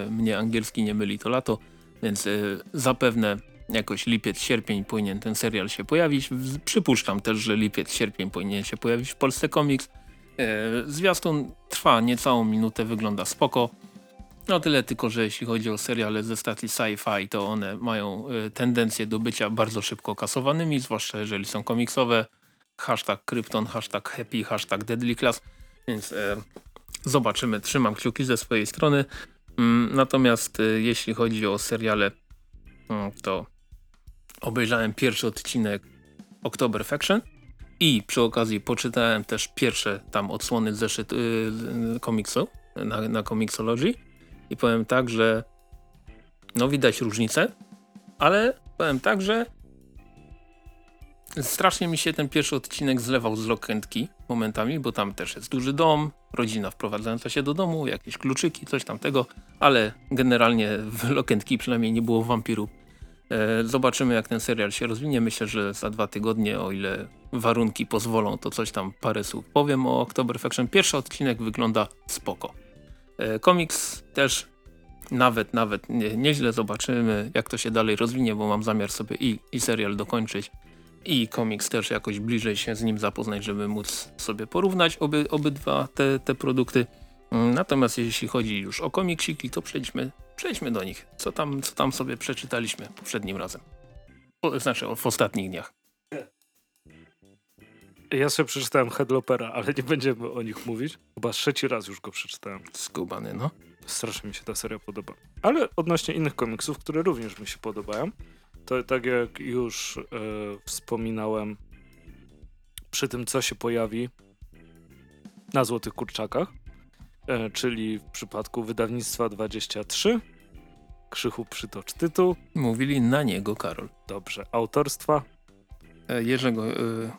mnie angielski nie myli, to lato. Więc e, zapewne jakoś lipiec, sierpień powinien ten serial się pojawić. Przypuszczam też, że lipiec, sierpień powinien się pojawić w Polsce Comics. Zwiastun trwa niecałą minutę, wygląda spoko. No tyle tylko, że jeśli chodzi o seriale ze stacji sci-fi, to one mają y, tendencję do bycia bardzo szybko kasowanymi, zwłaszcza jeżeli są komiksowe. Hashtag Krypton, hashtag Happy, hashtag Deadly Class, więc y, zobaczymy. Trzymam kciuki ze swojej strony. Mm, natomiast y, jeśli chodzi o seriale, mm, to obejrzałem pierwszy odcinek October Faction i przy okazji poczytałem też pierwsze tam odsłony zeszyt yy, komiksu na, na Comixology i powiem tak, że no widać różnicę, ale powiem tak, że strasznie mi się ten pierwszy odcinek zlewał z Lokentki momentami, bo tam też jest duży dom, rodzina wprowadzająca się do domu, jakieś kluczyki, coś tamtego, ale generalnie w Lokentki przynajmniej nie było wampirów. E, zobaczymy jak ten serial się rozwinie. Myślę, że za dwa tygodnie, o ile warunki pozwolą, to coś tam parę słów powiem o October Faction. Pierwszy odcinek wygląda spoko. E, komiks też nawet, nawet nie, nieźle zobaczymy, jak to się dalej rozwinie, bo mam zamiar sobie i, i serial dokończyć, i komiks też jakoś bliżej się z nim zapoznać, żeby móc sobie porównać oby, obydwa te, te produkty. Natomiast jeśli chodzi już o komiksiki, to przejdźmy, przejdźmy do nich. Co tam, co tam sobie przeczytaliśmy poprzednim razem? O, znaczy w ostatnich dniach. Ja sobie przeczytałem Headlopera, ale nie będziemy o nich mówić. Chyba trzeci raz już go przeczytałem. Skubany, no. Strasznie mi się ta seria podoba. Ale odnośnie innych komiksów, które również mi się podobają, to tak jak już e, wspominałem przy tym, co się pojawi na Złotych Kurczakach, e, czyli w przypadku wydawnictwa 23, Krzychu przytocz tytuł. Mówili na niego, Karol. Dobrze. Autorstwa Jerzego e,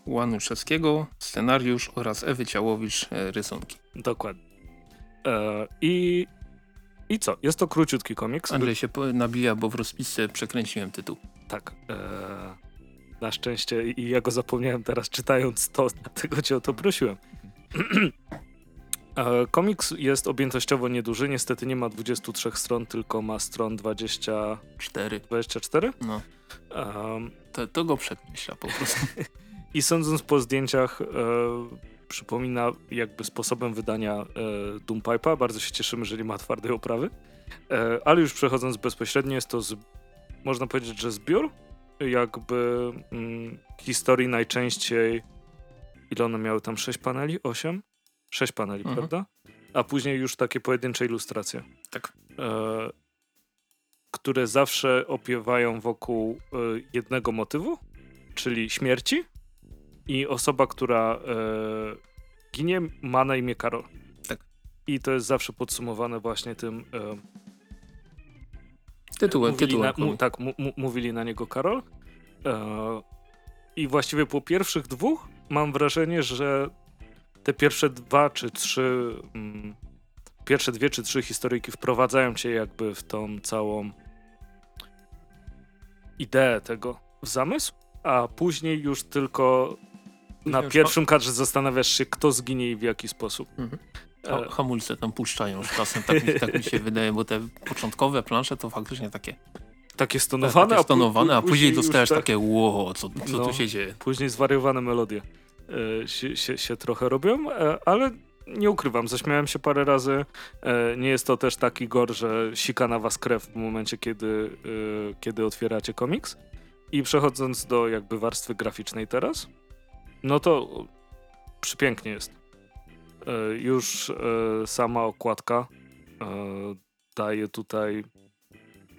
Łanuszewskiego, scenariusz oraz Ewy Ciałowicz, rysunki. Dokładnie. E, I i co? Jest to króciutki komiks. Andrzej się nabija, bo w rozpisce przekręciłem tytuł. Tak. E, na szczęście i ja go zapomniałem teraz czytając to, dlatego cię o to prosiłem. E, komiks jest objętościowo nieduży, niestety nie ma 23 stron, tylko ma stron 24. 24? No. Um, to, to go przekreśla po prostu. I sądząc po zdjęciach, e, przypomina jakby sposobem wydania e, Doompipe'a. Bardzo się cieszymy, że nie ma twardej oprawy. E, ale już przechodząc bezpośrednio, jest to, z, można powiedzieć, że zbiór jakby mm, historii najczęściej, ile one miały tam, 6 paneli? 8? 6 paneli, mhm. prawda? A później już takie pojedyncze ilustracje. Tak. E, które zawsze opiewają wokół e, jednego motywu, czyli śmierci i osoba, która e, ginie, ma na imię Karol. Tak. I to jest zawsze podsumowane właśnie tym. E, tytułem, tytułem. Na, mu, tak, mówili na niego Karol. I właściwie po pierwszych dwóch mam wrażenie, że te pierwsze dwa czy trzy. Pierwsze dwie czy trzy historyjki wprowadzają cię jakby w tą całą ideę tego, w zamysł, a później już tylko na pierwszym kadrze zastanawiasz się, kto zginie i w jaki sposób. Mhm. Ha e, hamulce tam puszczają czasem, tak mi, tak mi się wydaje, bo te początkowe plansze to faktycznie takie takie stonowane, takie stonowane a, później dostajesz tak, takie ło, co, co no, tu się dzieje. Później zwariowane melodie e, się, się, się, trochę robią, e, ale nie ukrywam, zaśmiałem się parę razy. E, nie jest to też taki gor, że sika na was krew w momencie, kiedy, e, kiedy otwieracie komiks. I przechodząc do jakby warstwy graficznej teraz, no to przepięknie jest. E, już sama okładka daje tutaj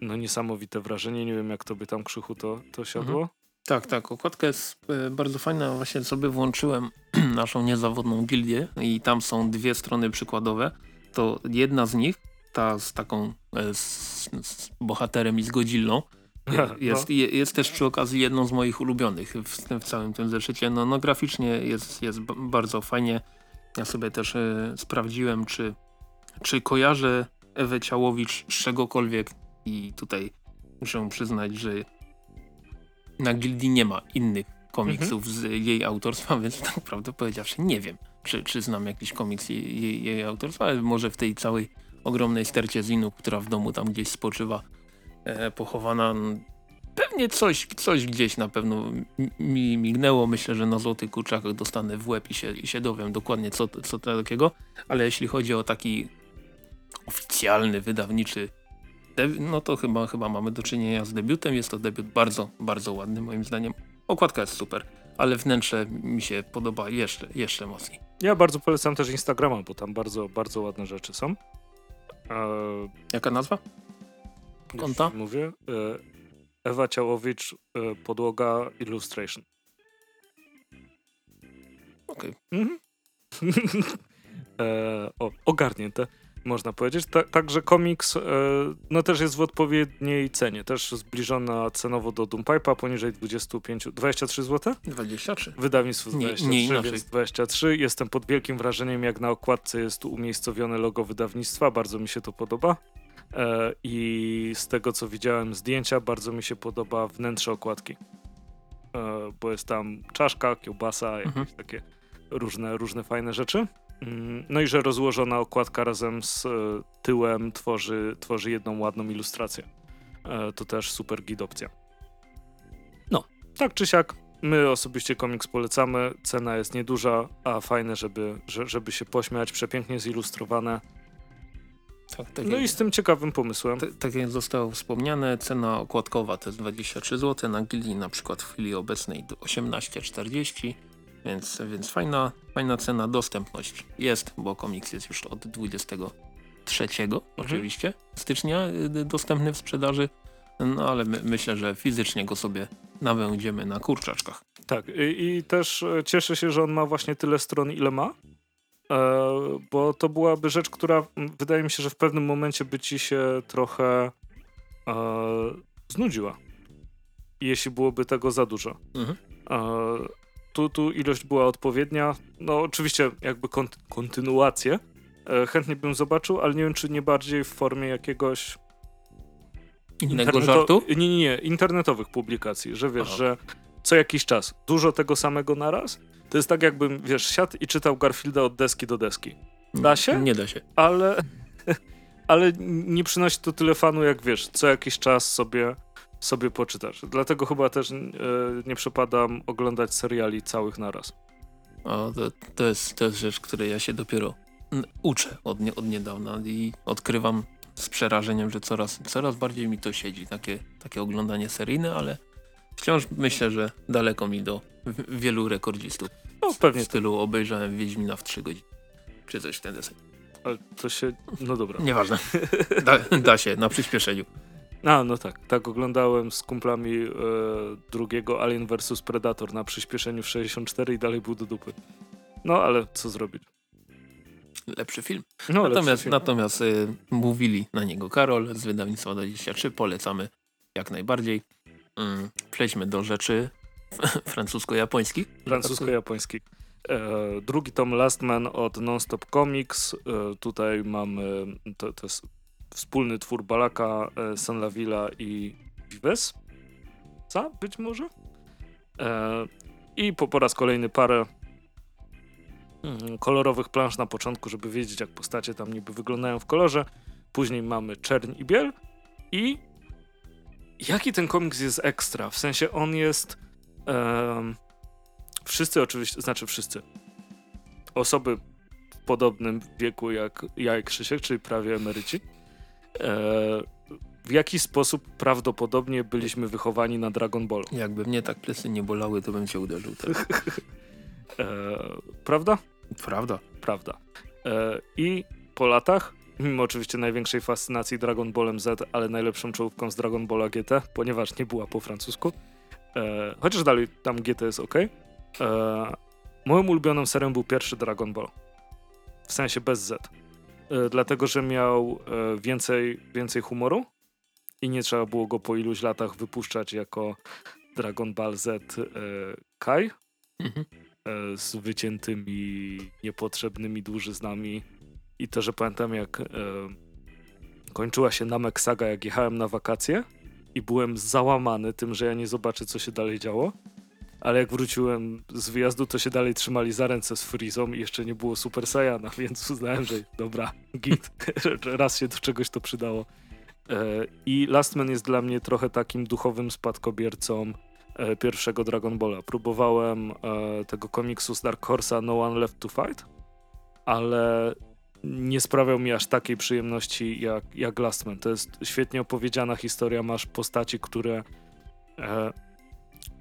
no niesamowite wrażenie. Nie wiem, jak tobie tam krzychu to, to siadło. Mhm. Tak, tak. Okładka jest bardzo fajna. Właśnie sobie włączyłem naszą niezawodną gildię i tam są dwie strony przykładowe. To jedna z nich, ta z taką z, z bohaterem i z Godzillą, jest, no. jest też przy okazji jedną z moich ulubionych w, w całym tym zeszycie. No, no graficznie jest, jest bardzo fajnie. Ja sobie też y, sprawdziłem, czy, czy kojarzę Ewę Ciałowicz z czegokolwiek i tutaj muszę przyznać, że na Gildii nie ma innych komiksów mhm. z jej autorstwa, więc tak naprawdę powiedziawszy nie wiem, czy, czy znam jakiś komiks jej, jej, jej autorstwa, ale może w tej całej ogromnej stercie zinów, która w domu tam gdzieś spoczywa, e, pochowana. Pewnie coś, coś gdzieś na pewno mi mignęło. Myślę, że na Złotych Kurczakach dostanę w łeb i się, i się dowiem dokładnie co, co takiego. Ale jeśli chodzi o taki oficjalny, wydawniczy no to chyba, chyba mamy do czynienia z debiutem. Jest to debiut bardzo, bardzo ładny moim zdaniem. Okładka jest super, ale wnętrze mi się podoba jeszcze, jeszcze mocniej. Ja bardzo polecam też Instagrama, bo tam bardzo, bardzo ładne rzeczy są. Jaka nazwa? Konta? Mówię. E, Ewa Ciałowicz, e, podłoga Illustration. Okej. Okay. Mhm. e, o, ogarnięte, można powiedzieć. Ta, także komiks e, no też jest w odpowiedniej cenie. Też zbliżona cenowo do Doompipe'a, poniżej 25, 23 zł? 23. Wydawnictwo 23, nie, nie więc 23. Jestem pod wielkim wrażeniem, jak na okładce jest tu umiejscowione logo wydawnictwa. Bardzo mi się to podoba. E, I z tego co widziałem zdjęcia, bardzo mi się podoba wnętrze okładki. E, bo jest tam czaszka, kiełbasa, jakieś mhm. takie różne, różne fajne rzeczy. Mm, no i że rozłożona okładka razem z e, tyłem tworzy, tworzy jedną ładną ilustrację. To też super gid opcja. No, tak czy siak, my osobiście komiks polecamy. Cena jest nieduża, a fajne, żeby, żeby się pośmiać. Przepięknie zilustrowane tak, tak no jak, i z tym ciekawym pomysłem. Tak, tak jak zostało wspomniane, cena okładkowa to jest 23 zł, na gildii na przykład w chwili obecnej 18,40 więc, więc fajna, fajna cena, dostępność jest, bo komiks jest już od 23 mhm. oczywiście stycznia y, dostępny w sprzedaży, no ale my, myślę, że fizycznie go sobie nawędziemy na kurczaczkach. Tak i, i też e, cieszę się, że on ma właśnie tyle stron ile ma, E, bo to byłaby rzecz, która wydaje mi się, że w pewnym momencie by ci się trochę e, znudziła. Jeśli byłoby tego za dużo. Mhm. E, tu, tu ilość była odpowiednia. No oczywiście jakby kont kontynuację e, chętnie bym zobaczył, ale nie wiem, czy nie bardziej w formie jakiegoś innego żartu? Nie, nie, nie, internetowych publikacji, że wiesz, Aha. że co jakiś czas. Dużo tego samego naraz. To jest tak jakbym, wiesz, siadł i czytał Garfielda od deski do deski. Da się? Nie da się. Ale, ale nie przynosi to tyle fanu, jak wiesz, co jakiś czas sobie, sobie poczytasz. Dlatego chyba też e, nie przepadam oglądać seriali całych naraz. O, to, to, jest, to jest rzecz, której ja się dopiero uczę od, nie, od niedawna i odkrywam z przerażeniem, że coraz, coraz bardziej mi to siedzi, takie, takie oglądanie seryjne, ale wciąż myślę, że daleko mi do wielu rekordzistów. No pewnie. W stylu obejrzałem Wiedźmina w 3 godziny, czy coś w ten deseń. Ale to się, no dobra. Nieważne, da, da się, na przyspieszeniu. A, no tak. Tak oglądałem z kumplami e, drugiego Alien vs Predator na przyspieszeniu w 64 i dalej był do dupy. No, ale co zrobić? lepszy film. No, natomiast lepszy film. natomiast y, mówili na niego Karol z wydawnictwa 23, polecamy jak najbardziej. Mm, przejdźmy do rzeczy francusko-japońskich. Francusko-japońskich. E, drugi tom Last Man od Nonstop Comics. E, tutaj mamy, to, to jest wspólny twór Balaka, e, Sanlavilla i Vives. Co? Być może? E, I po, po raz kolejny parę Mhm, kolorowych plansz na początku, żeby wiedzieć, jak postacie tam niby wyglądają w kolorze. Później mamy czerń i biel. I jaki ten komiks jest ekstra? W sensie on jest. Wszyscy oczywiście, znaczy wszyscy. Osoby w podobnym wieku jak ja i Krzysiek, czyli prawie emeryci. E, w jaki sposób prawdopodobnie byliśmy wychowani na Dragon Ball? Jakby mnie tak plecy nie bolały, to bym cię uderzył. Tak. e, prawda? Prawda. Prawda. E, I po latach, mimo oczywiście największej fascynacji Dragon Ballem Z, ale najlepszą czołówką z Dragon Balla GT, ponieważ nie była po francusku, e, chociaż dalej tam GT jest ok. E, moją ulubioną serią był pierwszy Dragon Ball. W sensie bez Z. E, dlatego, że miał e, więcej, więcej humoru i nie trzeba było go po iluś latach wypuszczać jako Dragon Ball Z e, Kai. Mhm. Z wyciętymi, niepotrzebnymi dłużyznami. I to, że pamiętam jak kończyła się Namek Saga, jak jechałem na wakacje i byłem załamany tym, że ja nie zobaczę, co się dalej działo. Ale jak wróciłem z wyjazdu, to się dalej trzymali za ręce z Freezą i jeszcze nie było Super Saiyana, więc uznałem, że dobra, git, raz się do czegoś to przydało. E, I Last Man jest dla mnie trochę takim duchowym spadkobiercą E, pierwszego Dragon Balla. Próbowałem e, tego komiksu z Dark Horse'a No One Left to Fight, ale nie sprawiał mi aż takiej przyjemności jak, jak Last Man. To jest świetnie opowiedziana historia, masz postaci, które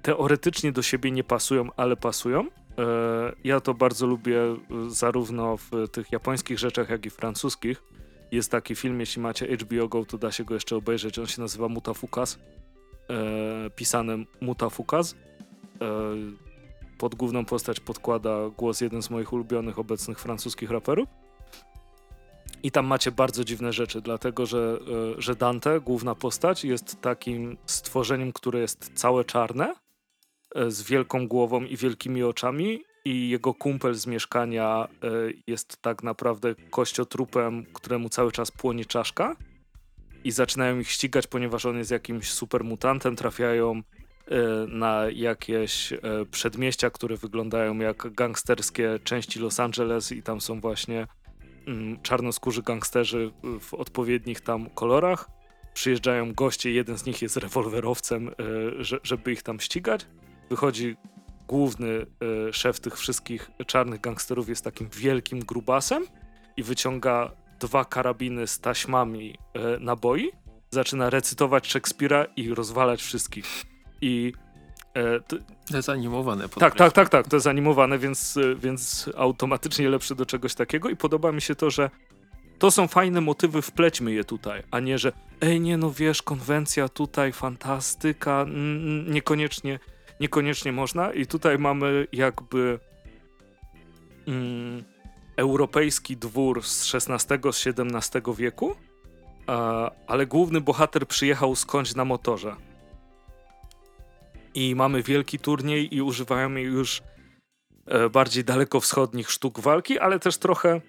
teoretycznie do siebie nie pasują, ale pasują. E, ja to bardzo lubię e, zarówno w tych japońskich rzeczach, jak i francuskich. Jest taki film, jeśli macie HBO Go, to da się go jeszcze obejrzeć. On się nazywa Mutafukas e, pisane Mutafukaz. E, pod główną postać podkłada głos jeden z moich ulubionych obecnych francuskich raperów. I tam macie bardzo dziwne rzeczy, dlatego że, że Dante, główna postać, jest takim stworzeniem, które jest całe czarne, z wielką głową i wielkimi oczami, i jego kumpel z mieszkania e, jest tak naprawdę kościotrupem, któremu cały czas płonie czaszka i zaczynają ich ścigać, ponieważ on jest jakimś super mutantem, trafiają e, na jakieś e, przedmieścia, które wyglądają jak gangsterskie części Los Angeles i tam są właśnie mm, czarnoskórzy gangsterzy w odpowiednich tam kolorach. Przyjeżdżają goście, jeden z nich jest rewolwerowcem, e, żeby ich tam ścigać. Wychodzi główny szef tych wszystkich czarnych gangsterów, jest takim wielkim grubasem i wyciąga dwa karabiny z taśmami e, naboi, zaczyna recytować Szekspira i rozwalać wszystkich. I e, to, to jest animowane. Tak, tak, tak, tak, to jest animowane, więc, e, więc automatycznie lepsze do czegoś takiego i podoba mi się to, że to są fajne motywy, wplećmy je tutaj, a nie, że ej, nie no wiesz, konwencja tutaj, fantastyka, niekoniecznie, niekoniecznie można i tutaj mamy jakby mm, europejski dwór z XVI, z XVII wieku, ale główny bohater przyjechał skądś na motorze. I mamy wielki turniej i używają już e, bardziej dalekowschodnich sztuk walki, ale też trochę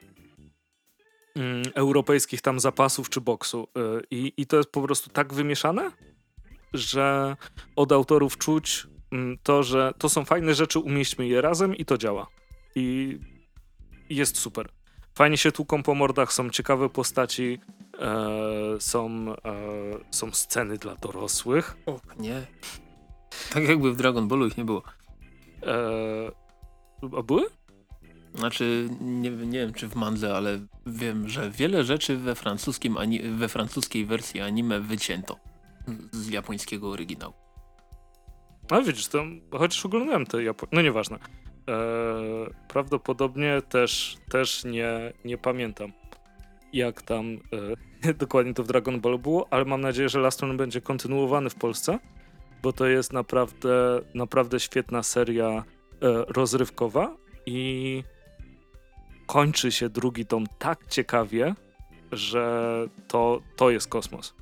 mm, europejskich tam zapasów czy boksu. E, I, I to jest po prostu tak wymieszane, że od autorów czuć to, że to są fajne rzeczy, umieśćmy je razem i to działa. I jest super. Fajnie się tłuką po mordach, są ciekawe postaci, e, są, e, są sceny dla dorosłych. O, nie. Tak jakby w Dragon Ballu ich nie było. E, a były? Znaczy, nie, nie wiem czy w mandze, ale wiem, że wiele rzeczy we, francuskim, we francuskiej wersji anime wycięto z japońskiego oryginału. A widzisz, to chociaż oglądałem te Japo... No nieważne. Eee, prawdopodobnie też, też nie, nie pamiętam jak tam e, dokładnie to w Dragon Ball było, ale mam nadzieję, że Last One będzie kontynuowany w Polsce, bo to jest naprawdę, naprawdę świetna seria e, rozrywkowa i kończy się drugi tom tak ciekawie, że to, to jest kosmos.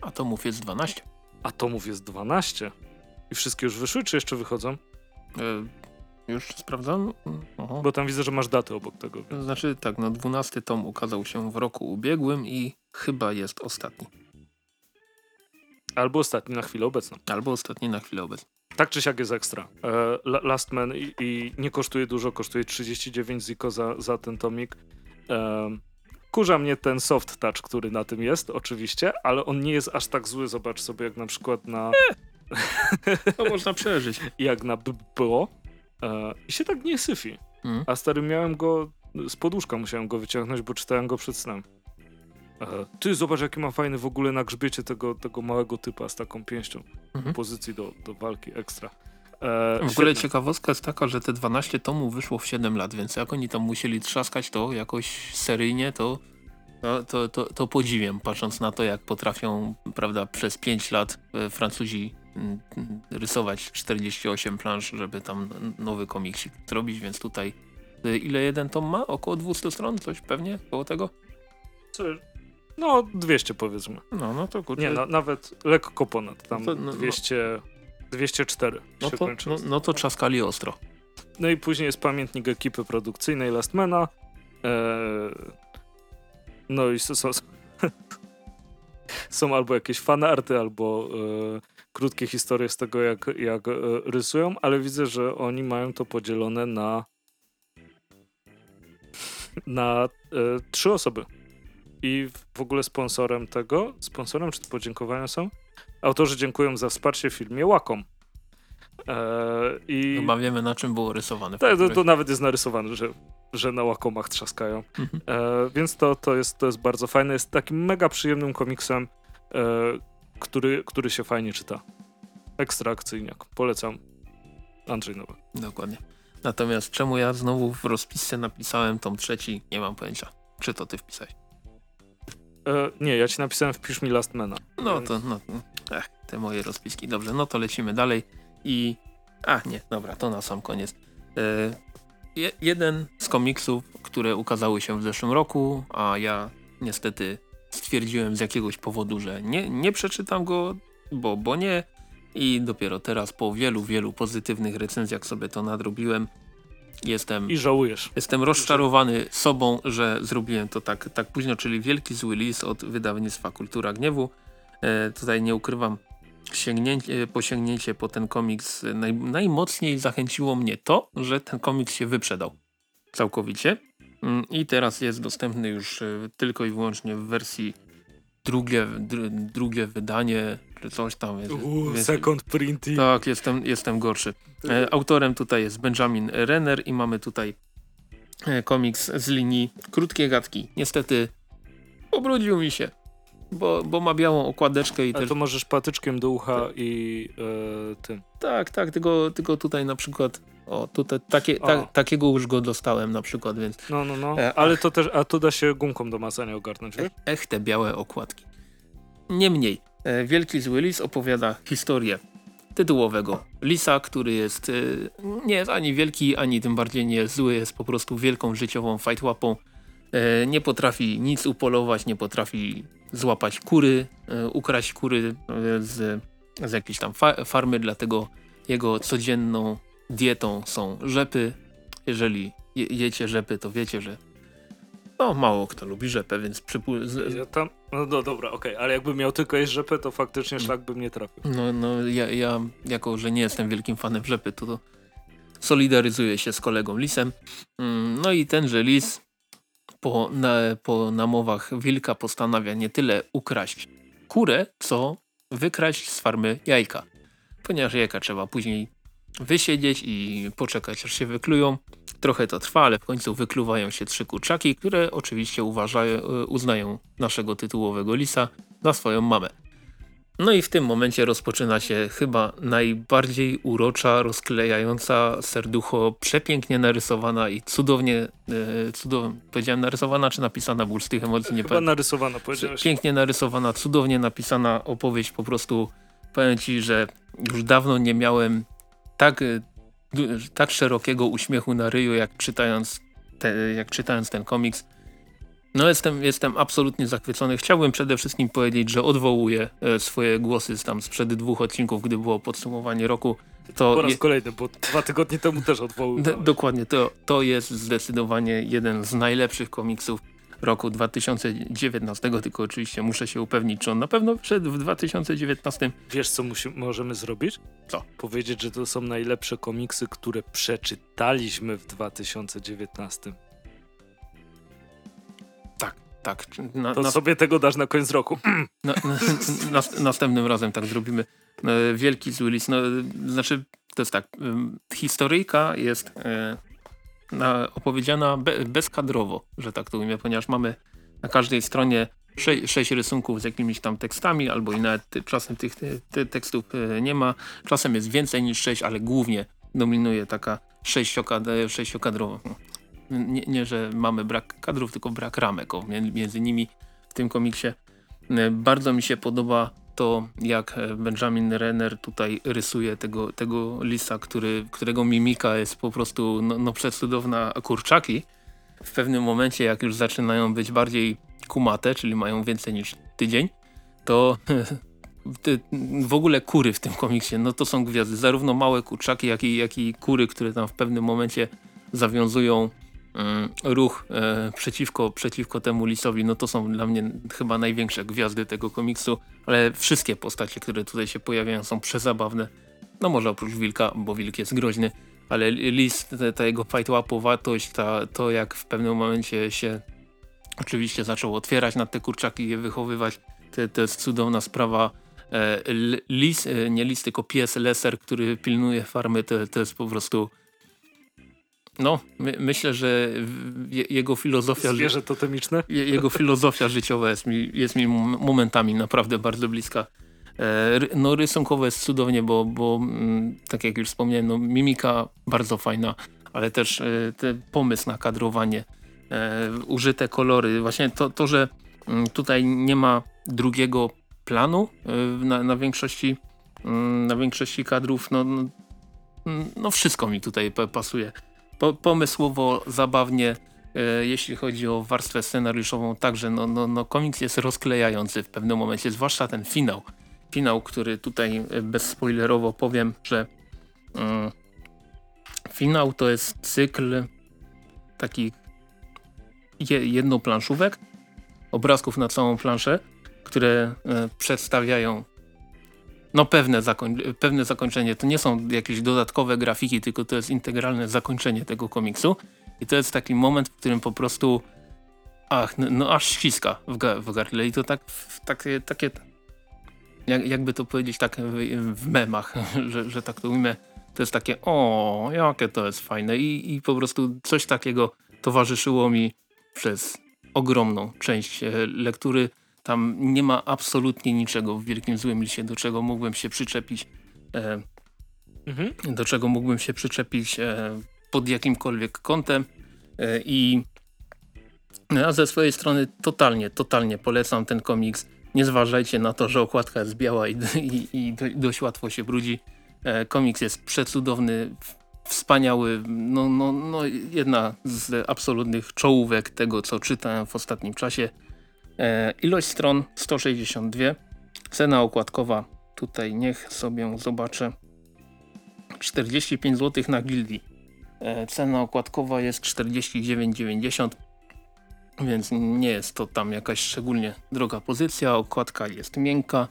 Atomów jest 12. Atomów jest 12. I wszystkie już wyszły, czy jeszcze wychodzą? E, już sprawdzam. Aha. Bo tam widzę, że masz daty obok tego. Więc... Znaczy tak, no 12 tom ukazał się w roku ubiegłym i chyba jest ostatni. Albo ostatni na chwilę obecną. Albo ostatni na chwilę obecną. Tak czy siak jest ekstra. E, Last Man i, i, nie kosztuje dużo, kosztuje 39 ziko za, za ten tomik. E, kurza mnie ten soft touch, który na tym jest, oczywiście, ale on nie jest aż tak zły. Zobacz sobie, jak na przykład na. to można przeżyć. Jak na było. E, I się tak nie syfi. Mm. A stary miałem go z poduszka, musiałem go wyciągnąć, bo czytałem go przed snem. E, ty zobacz, jaki ma fajny w ogóle na grzbiecie tego, tego małego typa z taką pięścią. Mhm. Pozycji do, do walki ekstra. E, w ogóle ciekawostka jest taka, że te 12 tomów wyszło w 7 lat, więc jak oni tam musieli trzaskać to jakoś seryjnie, to, to, to, to, podziwiam, patrząc na to, jak potrafią prawda, przez 5 lat e, Francuzi rysować 48 plansz, żeby tam nowy komiksik zrobić, więc tutaj e, ile jeden tom ma? Około 200 stron? Coś pewnie? Koło tego? No, 200 powiedzmy. No, no to kurczę. Nie, no, nawet lekko ponad. Tam no to, no, 200, 204 no to, no, no, to trzaskali ostro. No i później jest pamiętnik ekipy produkcyjnej Lastmana. Eee, no i są, są, są albo jakieś fanarty, albo e, krótkie historie z tego, jak, jak e, rysują, ale widzę, że oni mają to podzielone na na e, trzy osoby i w ogóle sponsorem tego, sponsorem czy podziękowania są, autorzy dziękują za wsparcie w filmie Łakom. Eee, i Chyba wiemy na czym było rysowane. Tak, to, to, nawet jest narysowane, że, że na łakomach trzaskają. Mhm. Eee, więc to, to, jest, to jest bardzo fajne. Jest takim mega przyjemnym komiksem, eee, który, który się fajnie czyta. Ekstra akcyjniak. Polecam. Andrzej Nowak. Dokładnie. Natomiast czemu ja znowu w rozpisce napisałem tom trzeci, nie mam pojęcia. Czy to ty wpisałeś? E, nie, ja ci napisałem wpisz mi Lastmana. No więc... to, no, ach, te moje rozpiski. Dobrze, no to lecimy dalej i... A, nie, dobra, to na sam koniec. E, je, jeden z komiksów, które ukazały się w zeszłym roku, a ja niestety stwierdziłem z jakiegoś powodu, że nie, nie przeczytam go, bo, bo nie. I dopiero teraz po wielu, wielu pozytywnych recenzjach sobie to nadrobiłem Jestem, I żałujesz. Jestem rozczarowany sobą, że zrobiłem to tak, tak późno, czyli wielki zły list od wydawnictwa Kultura Gniewu. E, tutaj nie ukrywam, sięgnięcie, posięgnięcie po ten komiks naj, najmocniej zachęciło mnie to, że ten komiks się wyprzedał całkowicie. Mm, I teraz jest dostępny już e, tylko i wyłącznie w wersji drugie, drugie wydanie, czy coś tam. Jest, Uu, więc, second printing. Tak, jestem, jestem gorszy. E, autorem tutaj jest Benjamin Renner i mamy tutaj e, komiks z linii Krótkie Gadki. Niestety pobrudził mi się, bo, bo ma białą okładeczkę. i A też... to możesz patyczkiem do ucha i e, tym. Tak, tak, tylko, tylko tutaj na przykład o, tutaj takie, ta, takiego już go dostałem na przykład, więc... No, no, no, e, ale to też, a to da się gumką do macania ogarnąć, wiesz? Ech, te białe okładki. Niemniej, e, Wielki Zły Lis opowiada historię tytułowego lisa, który jest e, nie jest ani wielki, ani tym bardziej nie jest zły, jest po prostu wielką życiową fajtłapą. E, nie potrafi nic upolować, nie potrafi złapać kury, e, ukraść kury e, z, z jakiejś tam fa farmy, dlatego jego codzienną dietą są rzepy. Jeżeli je, jecie rzepy, to wiecie, że no mało kto lubi rzepę, więc przypływ... Ja tam, no, no dobra, okej, okay. ale jakbym miał tylko jeść rzepę, to faktycznie szlak by mnie trafił. No, no ja, ja jako, że nie jestem wielkim fanem rzepy, to, to solidaryzuję się z kolegą Lisem. Mm, no i tenże Lis po, na, po namowach wilka postanawia nie tyle ukraść kurę, co wykraść z farmy jajka. Ponieważ jajka trzeba później wysiedzieć i poczekać aż się wyklują. Trochę to trwa, ale w końcu wykluwają się trzy kurczaki, które oczywiście uważają, e, uznają naszego tytułowego lisa za swoją mamę. No i w tym momencie rozpoczyna się chyba najbardziej urocza, rozklejająca serducho, przepięknie narysowana i cudownie, e, cudownie powiedziałem narysowana czy napisana, ból z tych emocji nie Chyba narysowana powiedziałeś. Pięknie narysowana, cudownie napisana opowieść, po prostu powiem ci, że już dawno nie miałem tak, e, tak szerokiego uśmiechu na ryju, jak czytając, te, jak czytając ten komiks. No jestem, jestem absolutnie zachwycony. Chciałbym przede wszystkim powiedzieć, że odwołuję e, swoje głosy z tam sprzed dwóch odcinków, gdy było podsumowanie roku. To po raz je... kolejny, bo dwa tygodnie temu też odwoływałem. Dokładnie, to, to jest zdecydowanie jeden z najlepszych komiksów roku 2019, tylko oczywiście muszę się upewnić, czy on na pewno wszedł w 2019. Wiesz, co możemy zrobić? Co? Powiedzieć, że to są najlepsze komiksy, które przeczytaliśmy w 2019. Tak, tak. Na, to na... sobie tego dasz na koniec roku. Na, na, następnym razem tak zrobimy. E, wielki zły list. No, znaczy, to jest tak. Historyjka jest e, opowiedziana be, bezkadrowo, że tak to ujmę, ponieważ mamy na każdej stronie sze, sześć rysunków z jakimiś tam tekstami, albo i nawet czasem tych te, tekstów e, nie ma. Czasem jest więcej niż sześć, ale głównie dominuje taka sześciokad, sześciokadrowa. Nie, nie, że mamy brak kadrów, tylko brak ramek między nimi w tym komiksie. E, bardzo mi się podoba to, jak e, Benjamin Renner tutaj rysuje tego, tego lisa, który, którego mimika jest po prostu no, no przecudowna kurczaki. W pewnym momencie, jak już zaczynają być bardziej kumate, czyli mają więcej niż tydzień, to w ogóle kury w tym komiksie, no to są gwiazdy. Zarówno małe kurczaki, jak i, jak i kury, które tam w pewnym momencie zawiązują ruch e, przeciwko, przeciwko temu lisowi, no to są dla mnie chyba największe gwiazdy tego komiksu, ale wszystkie postacie, które tutaj się pojawiają są przezabawne. No może oprócz wilka, bo wilk jest groźny, ale lis, ta, ta jego fajtłapowatość, ta, to jak w pewnym momencie się oczywiście zaczął otwierać na te kurczaki i je wychowywać, to, to jest cudowna sprawa. E, lis, e, nie lis, tylko pies Leser, który pilnuje farmy, to, to jest po prostu no, my, myślę, że je, jego filozofia... Zwierzę totemiczne? Je, jego filozofia życiowa jest mi, jest mi momentami naprawdę bardzo bliska. E, no rysunkowo jest cudownie, bo, bo mm, tak jak już wspomniałem, no, mimika bardzo fajna, ale też e, ten pomysł na kadrowanie, e, użyte kolory, właśnie to, to że mm, tutaj nie ma drugiego planu na, na, większości mm, na większości kadrów, no, no, no wszystko mi tutaj pasuje po, pomysłowo, zabawnie, e, jeśli chodzi o warstwę scenariuszową, także no, no, no, komiks jest rozklejający w pewnym momencie, zwłaszcza ten finał. Finał, który tutaj e, bezspoilerowo powiem, że mm, finał to jest cykl takich je, jednoplanszówek, obrazków na całą planszę, które e, przedstawiają no pewne, zakoń pewne zakończenie. To nie są jakieś dodatkowe grafiki, tylko to jest integralne zakończenie tego komiksu. I to jest taki moment, w którym po prostu ach, no, no aż ściska w, ga w gardle. I to tak, takie, takie jak, jakby to powiedzieć tak w, w memach, że, że tak to ujmę, to jest takie o, jakie to jest fajne. I, I po prostu coś takiego towarzyszyło mi przez ogromną część e, lektury tam nie ma absolutnie niczego w Wielkim Złym Lisie, do czego mógłbym się przyczepić. E, mhm. Do czego mógłbym się przyczepić e, pod jakimkolwiek kątem. E, I ja ze swojej strony totalnie, totalnie polecam ten komiks. Nie zważajcie na to, że okładka jest biała i, i, i dość łatwo się brudzi. E, komiks jest przecudowny, wspaniały, no, no, no jedna z absolutnych czołówek tego, co czytałem w ostatnim czasie. E, ilość stron 162. Cena okładkowa tutaj niech sobie zobaczę. 45 zł na gildii. E, cena okładkowa jest 49,90. więc nie jest to tam jakaś szczególnie droga pozycja. Okładka jest miękka,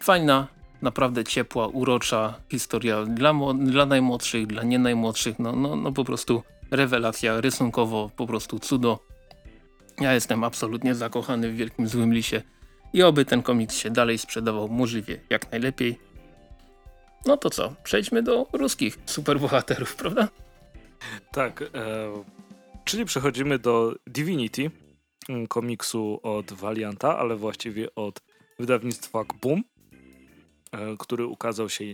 fajna, naprawdę ciepła, urocza historia dla, dla najmłodszych, dla nie najmłodszych. No, no, no po prostu rewelacja, rysunkowo po prostu cudo. Ja jestem absolutnie zakochany w Wielkim Złym Lisie i oby ten komiks się dalej sprzedawał możliwie jak najlepiej. No to co, przejdźmy do ruskich superbohaterów, prawda? Tak, e, czyli przechodzimy do Divinity, mm, komiksu od Valianta, ale właściwie od wydawnictwa Boom, e, który ukazał się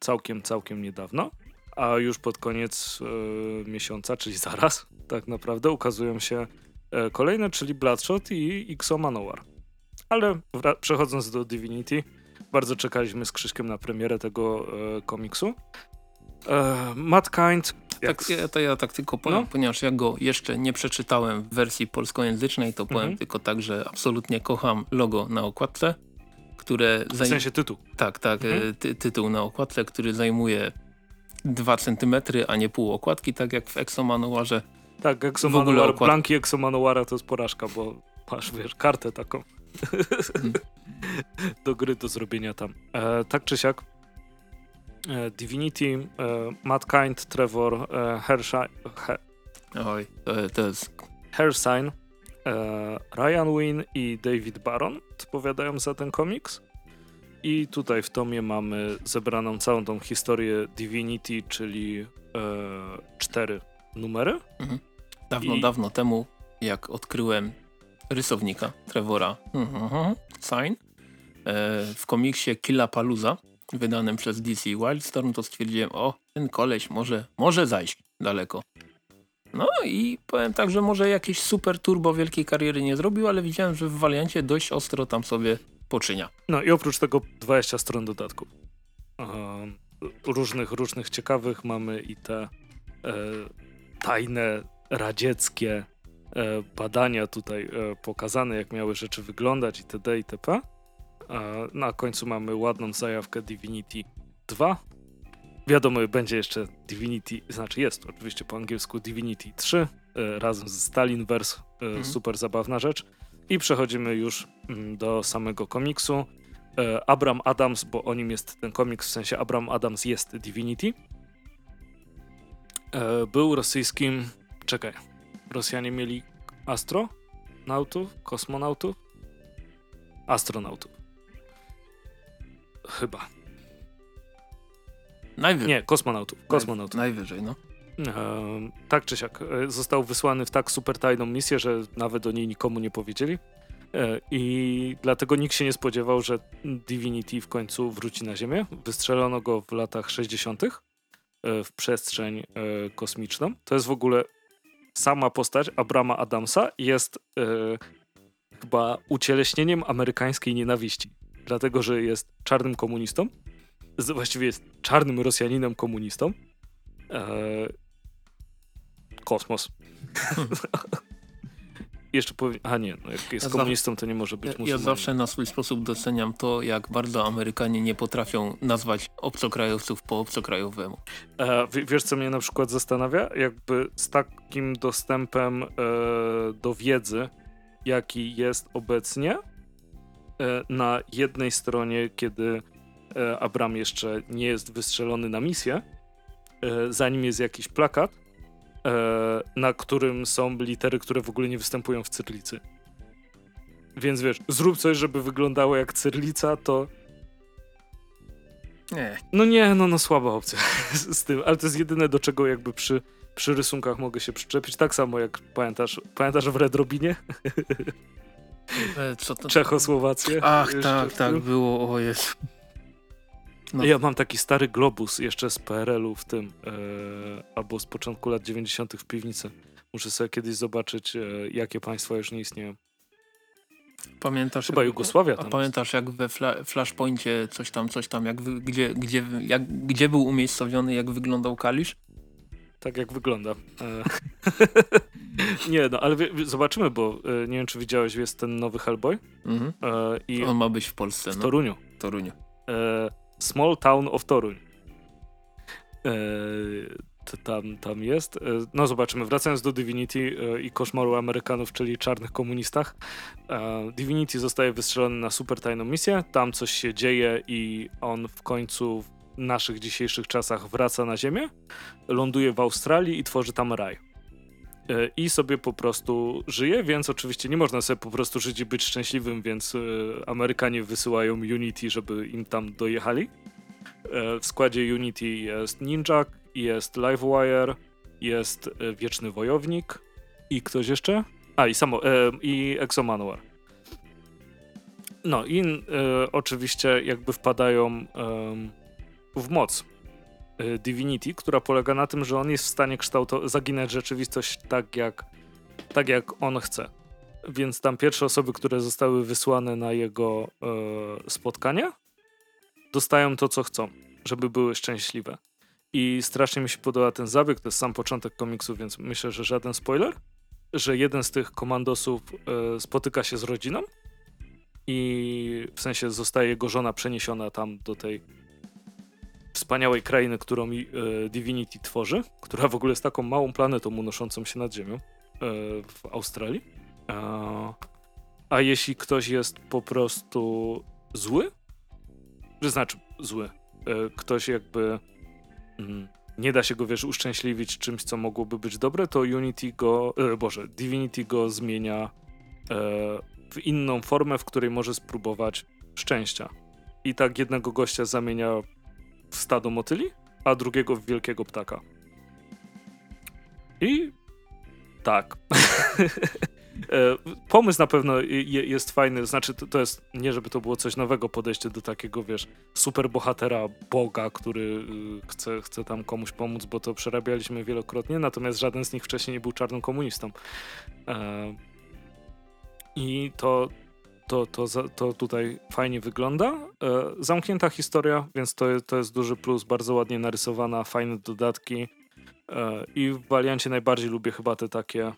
całkiem, całkiem niedawno, a już pod koniec e, miesiąca, czyli zaraz tak naprawdę, ukazują się kolejne, czyli Bloodshot i Xo Manowar. Ale przechodząc do Divinity, bardzo czekaliśmy z Krzyżkiem na premierę tego e, komiksu. E, Matt Kind. Jak... Tak, ja, to ja tak tylko powiem, no? ponieważ ja go jeszcze nie przeczytałem w wersji polskojęzycznej, to powiem mhm. tylko tak, że absolutnie kocham logo na okładce, które... W sensie tytuł. Tak, tak, mhm. ty tytuł na okładce, który zajmuje 2 cm, a nie pół okładki, tak jak w Exomanowarze. Tak, Exomanowar, okład... blanki Exomanowara to jest porażka, bo masz, wiesz, kartę taką. Mhm. do gry do zrobienia tam. E, tak czy siak, e, Divinity, e, Matt Kind, Trevor, e, He Oj, to, jest... Hershine, e, Ryan Wynn i David Baron odpowiadają za ten komiks. I tutaj w tomie mamy zebraną całą tą historię Divinity, czyli e, cztery numery. Mhm. Dawno, I... dawno temu, jak odkryłem rysownika Trevora mhm, Sign e, w komiksie Killa Paluza wydanym przez DC Wildstorm, to stwierdziłem, o, ten koleś może, może zajść daleko. No i powiem tak, że może jakieś super turbo wielkiej kariery nie zrobił, ale widziałem, że w Valiancie dość ostro tam sobie poczynia. No i oprócz tego 20 stron dodatków. różnych, różnych ciekawych mamy i te e, tajne, radzieckie e, badania tutaj e, pokazane, jak miały rzeczy wyglądać itd. itp. Na końcu mamy ładną zajawkę Divinity 2. Wiadomo, będzie jeszcze Divinity, znaczy jest oczywiście po angielsku Divinity 3 e, razem z Stalinverse, mhm. super zabawna rzecz. I przechodzimy już mm, do samego komiksu. Abram Adams, bo o nim jest ten komiks, w sensie Abram Adams jest Divinity. Był rosyjskim, czekaj, Rosjanie mieli astronautów, kosmonautów, astronautów. Chyba. Najwyżej. Nie, kosmonautów. kosmonautów. Najwyżej, no. Tak czy siak. E, został wysłany w tak super tajną misję, że nawet o niej nikomu nie powiedzieli. E, I dlatego nikt się nie spodziewał, że Divinity w końcu wróci na Ziemię. Wystrzelono go w latach 60. E, w przestrzeń e, kosmiczną. To jest w ogóle sama postać Abrama Adamsa jest e, chyba ucieleśnieniem amerykańskiej nienawiści dlatego że jest czarnym komunistą, właściwie jest czarnym Rosjaninem komunistą. Eee, kosmos. Jeszcze powiem, a nie, no jak jest ja komunistą, to nie może być muzułmaninem. Ja zawsze na swój sposób doceniam to, jak bardzo Amerykanie nie potrafią nazwać obcokrajowców po obcokrajowemu. E, wiesz, co mnie na przykład zastanawia? Jakby z takim dostępem e, do wiedzy, jaki jest obecnie, E, na jednej stronie, kiedy e, Abram jeszcze nie jest wystrzelony na misję, e, za nim jest jakiś plakat, na którym są litery, które w ogóle nie występują w cyrlicy. Więc wiesz, zrób coś, żeby wyglądało jak cyrlica, to nie. No nie, no, no słaba opcja z tym, ale to jest jedyne, do czego jakby przy, przy rysunkach mogę się przyczepić. Tak samo jak pamiętasz, pamiętasz w Red Robinie? E, co to? Czechosłowację. Ach, tak, tak, było, o jest. No. Ja mam taki stary globus jeszcze z PRL-u w tym, e, albo z początku lat 90. w piwnicy. Muszę sobie kiedyś zobaczyć, e, jakie państwa już nie istnieją. Pamiętasz, Chyba Jugosławia tam. A pamiętasz jak we fla, Flashpoincie coś tam, coś tam, jak, gdzie, gdzie, jak, gdzie był umiejscowiony, jak wyglądał Kalisz? tak jak wygląda. E, nie, no ale zobaczymy, bo e, nie wiem, czy widziałeś, jest ten nowy Hellboy. Mhm. E, I On ma być w Polsce. W no. Toruniu. Toruniu. Small Town of Toruń. tam, tam jest. E, no zobaczymy. Wracając do Divinity e, i koszmaru Amerykanów, czyli czarnych komunistach. Divinity zostaje wystrzelony na super tajną misję. Tam coś się dzieje i on w końcu w naszych dzisiejszych czasach wraca na Ziemię, ląduje w Australii i tworzy tam raj. I sobie po prostu żyje, więc oczywiście nie można sobie po prostu żyć i być szczęśliwym, więc Amerykanie wysyłają Unity, żeby im tam dojechali. W składzie Unity jest Ninjak, jest Livewire, jest e, Wieczny Wojownik i ktoś jeszcze? A, i samo, e, i Exomanowar. No i e, oczywiście jakby wpadają e, w moc e, Divinity, która polega na tym, że on jest w stanie kształtować, zaginać rzeczywistość tak jak, tak jak on chce. Więc tam pierwsze osoby, które zostały wysłane na jego e, spotkanie, dostają to, co chcą, żeby były szczęśliwe. I strasznie mi się podoba ten zabieg, to jest sam początek komiksu, więc myślę, że żaden spoiler, że jeden z tych komandosów e, spotyka się z rodziną i w sensie zostaje jego żona przeniesiona tam do tej wspaniałej krainy, którą e, Divinity tworzy, która w ogóle jest taką małą planetą unoszącą się nad ziemią e, w Australii. A, jeśli ktoś jest po prostu zły, że znaczy zły, e, ktoś jakby mm, nie da się go, wiesz, uszczęśliwić czymś, co mogłoby być dobre, to Unity go, Boże, Divinity go zmienia w inną formę, w której może spróbować szczęścia. I tak jednego gościa zamienia w stado motyli, a drugiego w wielkiego ptaka. I tak. E, pomysł na pewno jest fajny, znaczy to, jest nie, żeby to było coś nowego podejście do takiego, wiesz, super bohatera, boga, który y, chce, chce tam komuś pomóc, bo to przerabialiśmy wielokrotnie, natomiast żaden z nich wcześniej nie był czarnym komunistą. E, I to, to, to, to tutaj fajnie wygląda. E, zamknięta historia, więc to, to jest duży plus, bardzo ładnie narysowana, fajne dodatki. I w Valiancie najbardziej lubię chyba te takie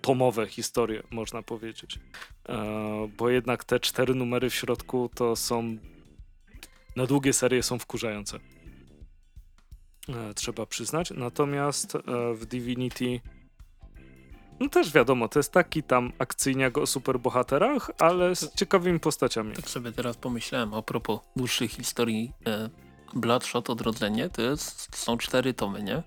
tomowe historie, można powiedzieć. E, bo jednak te cztery numery w środku to są. Na długie serie są wkurzające. E, trzeba przyznać. Natomiast e, w Divinity. No też wiadomo, to jest taki tam akcyjniak o superbohaterach, ale z ciekawymi postaciami. Tak sobie teraz pomyślałem a propos dłuższych historii e, Bloodshot Odrodzenie, to jest, są cztery tomy, nie?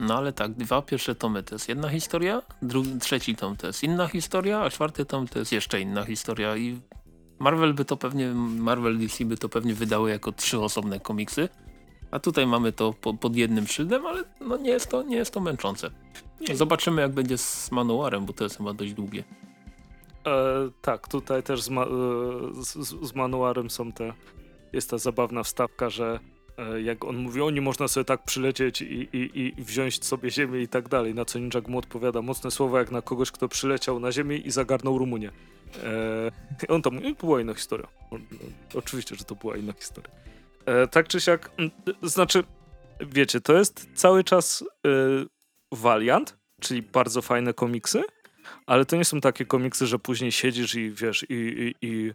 No ale tak, dwa pierwsze tomy to jest jedna historia, drugi, trzeci tom to jest inna historia, a czwarty tom to jest jeszcze inna historia i Marvel by to pewnie, Marvel DC by to pewnie wydało jako trzy osobne komiksy, a tutaj mamy to po, pod jednym szyldem, ale no nie jest to, nie jest to męczące. Nie. Zobaczymy jak będzie z manuarem, bo to jest chyba dość długie. E, tak, tutaj też z, ma, e, z, z manuarem są te, jest ta zabawna wstawka, że E, jak on mówi, o nie można sobie tak przylecieć i, i, i wziąć sobie ziemię i tak dalej, na co Ninjak mu odpowiada mocne słowa jak na kogoś, kto przyleciał na ziemię i zagarnął Rumunię. E, on tam mówi, to była inna historia. No, oczywiście, że to była inna historia. E, tak czy siak, znaczy, wiecie, to jest cały czas e, Valiant, czyli bardzo fajne komiksy, ale to nie są takie komiksy, że później siedzisz i wiesz, i, i, i e,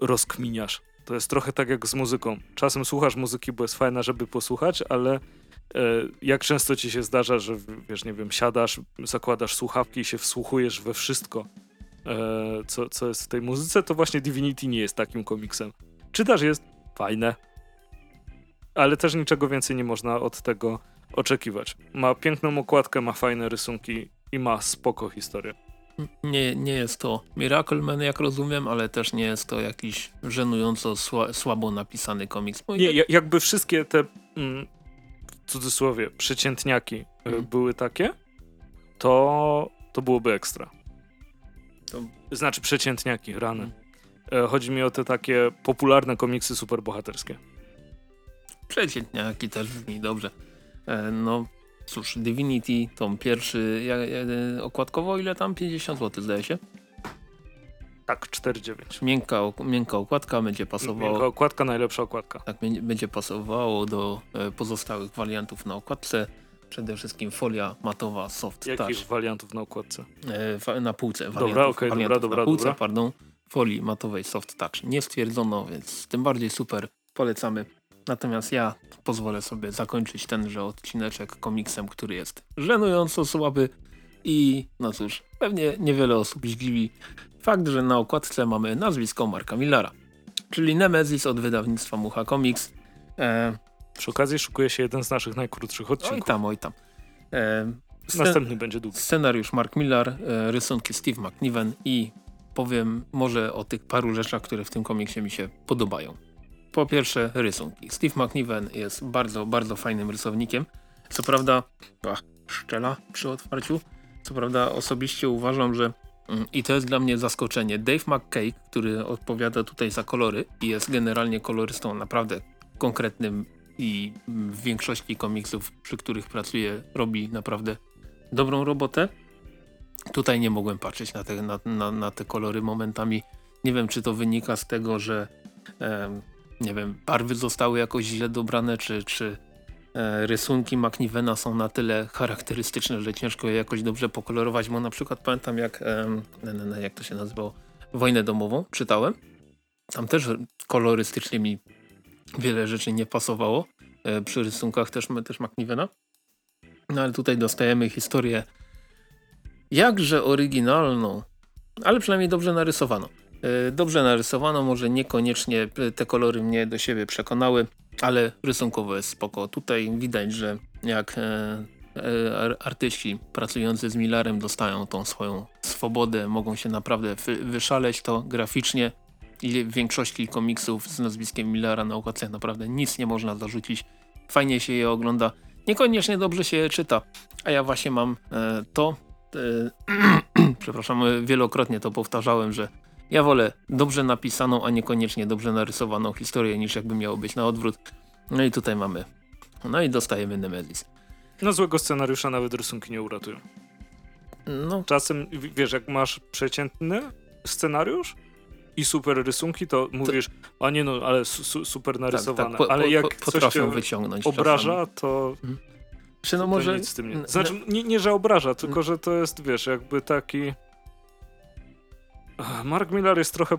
rozkminiasz to jest trochę tak jak z muzyką. Czasem słuchasz muzyki, bo jest fajna, żeby posłuchać, ale jak często ci się zdarza, że wiesz, nie wiem, siadasz, zakładasz słuchawki i się wsłuchujesz we wszystko, co, co jest w tej muzyce, to właśnie Divinity nie jest takim komiksem. Czytasz, jest fajne, ale też niczego więcej nie można od tego oczekiwać. Ma piękną okładkę, ma fajne rysunki i ma spoko historię nie, nie jest to Miracle Man, jak rozumiem, ale też nie jest to jakiś żenująco sła, słabo napisany komiks. Nie, jakby wszystkie te mm, w cudzysłowie przeciętniaki mm. były takie, to, to byłoby ekstra. To... Znaczy przeciętniaki, rany. Mm. Chodzi mi o te takie popularne komiksy superbohaterskie. Przeciętniaki też brzmi dobrze. E, no, Cóż, Divinity, tom pierwszy, okładkowo ile tam? 50 zł zdaje się? Tak, 4,9. Miękka, miękka okładka będzie pasowało. Miękka okładka, najlepsza okładka. Tak, będzie pasowało do e, pozostałych wariantów na okładce. Przede wszystkim folia matowa soft Jakich touch. wariantów na okładce? E, na półce. Dobra, okej, okay, dobra, dobra. Na półce, dobra. pardon, folii matowej soft touch. Nie stwierdzono, więc tym bardziej super. Polecamy. Natomiast ja pozwolę sobie zakończyć tenże odcineczek komiksem, który jest żenująco słaby i no cóż, pewnie niewiele osób zdziwi fakt, że na okładce mamy nazwisko Marka Millara, czyli Nemesis od wydawnictwa Mucha Comics. E, Przy okazji szukuje się jeden z naszych najkrótszych odcinków. Oj tam, oj tam. E, Następny będzie długi. Scenariusz Mark Millar, e, rysunki Steve McNiven i powiem może o tych paru rzeczach, które w tym komiksie mi się podobają. Po pierwsze rysunki. Steve McNiven jest bardzo, bardzo fajnym rysownikiem. Co prawda, ach, szczela przy otwarciu. Co prawda osobiście uważam, że mm, i to jest dla mnie zaskoczenie. Dave McKay, który odpowiada tutaj za kolory i jest generalnie kolorystą naprawdę konkretnym i w większości komiksów, przy których pracuje, robi naprawdę dobrą robotę. Tutaj nie mogłem patrzeć na te, na, na, na te kolory momentami. Nie wiem, czy to wynika z tego, że e, nie wiem, barwy zostały jakoś źle dobrane, czy, czy e, rysunki McNivena są na tyle charakterystyczne, że ciężko je jakoś dobrze pokolorować, bo na przykład pamiętam jak, e, jak to się nazywało, Wojnę domową czytałem. Tam też kolorystycznie mi wiele rzeczy nie pasowało e, przy rysunkach też, też McNivena. No ale tutaj dostajemy historię jakże oryginalną, ale przynajmniej dobrze narysowaną. E, dobrze narysowano, może niekoniecznie te kolory mnie do siebie przekonały, ale rysunkowo jest spoko. Tutaj widać, że jak e, e, artyści pracujący z Millarem dostają tą swoją swobodę, mogą się naprawdę wyszaleć to graficznie i w większości komiksów z nazwiskiem Millara na okładce naprawdę nic nie można zarzucić. Fajnie się je ogląda, niekoniecznie dobrze się je czyta, a ja właśnie mam to, przepraszam, wielokrotnie to powtarzałem, że ja wolę dobrze napisaną, a niekoniecznie dobrze narysowaną historię, niż jakby miało być na odwrót. No i tutaj mamy. No i dostajemy Nemesis. No złego scenariusza nawet rysunki nie uratują. No. Czasem, wiesz, jak masz przeciętny scenariusz i super rysunki, to mówisz, to... a nie no, ale su super narysowane. Tak, tak, po, ale jak po, coś cię wyciągnąć obraża, to... Hmm. Czy no może... nic z tym nie... Znaczy, nie, nie, że obraża, tylko że to jest, wiesz, jakby taki Mark Miller jest trochę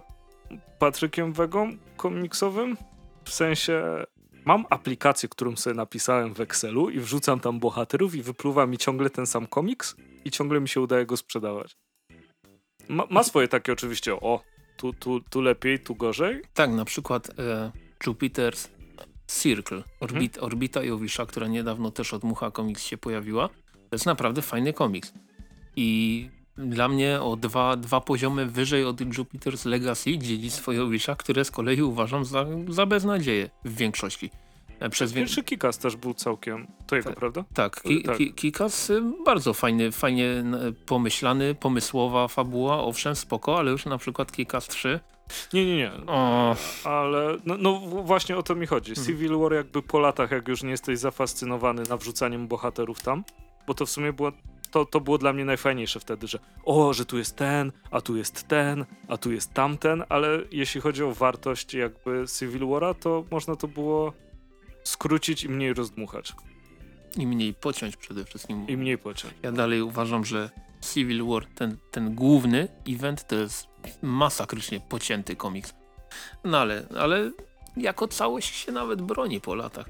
Patrykiem Wegą komiksowym. W sensie mam aplikację, którą sobie napisałem w Excelu i wrzucam tam bohaterów i wypluwa mi ciągle ten sam komiks i ciągle mi się udaje go sprzedawać. Ma, ma swoje takie oczywiście, o, tu, tu, tu lepiej, tu gorzej. Tak, na przykład e, Jupiter's Circle, Orbit, hmm? Orbita Jowisza, która niedawno też od Mucha Comics się pojawiła. To jest naprawdę fajny komiks. I dla mnie o dwa, dwa poziomy wyżej od Jupiter's Legacy dziedzictwo Jowisza, które z kolei uważam za, za beznadzieję w większości. E, przez Pierwszy Kikas też był całkiem, to jego, tak, prawda? Tak, ki, tak. Ki, Kikas y, bardzo fajny, fajnie pomyślany, pomysłowa fabuła, owszem, spoko, ale już na przykład Kikas 3 nie, nie, nie. O. Ale no, no, właśnie o to mi chodzi. Hmm. Civil War jakby po latach, jak już nie jesteś zafascynowany nawrzucaniem bohaterów tam, bo to w sumie było to, to było dla mnie najfajniejsze wtedy, że o, że tu jest ten, a tu jest ten, a tu jest tamten, ale jeśli chodzi o wartość jakby Civil War'a, to można to było skrócić i mniej rozdmuchać. I mniej pociąć przede wszystkim. I mniej pociąć. Ja dalej uważam, że Civil War, ten, ten główny event to jest masakrycznie pocięty komiks. No ale, ale jako całość się nawet broni po latach.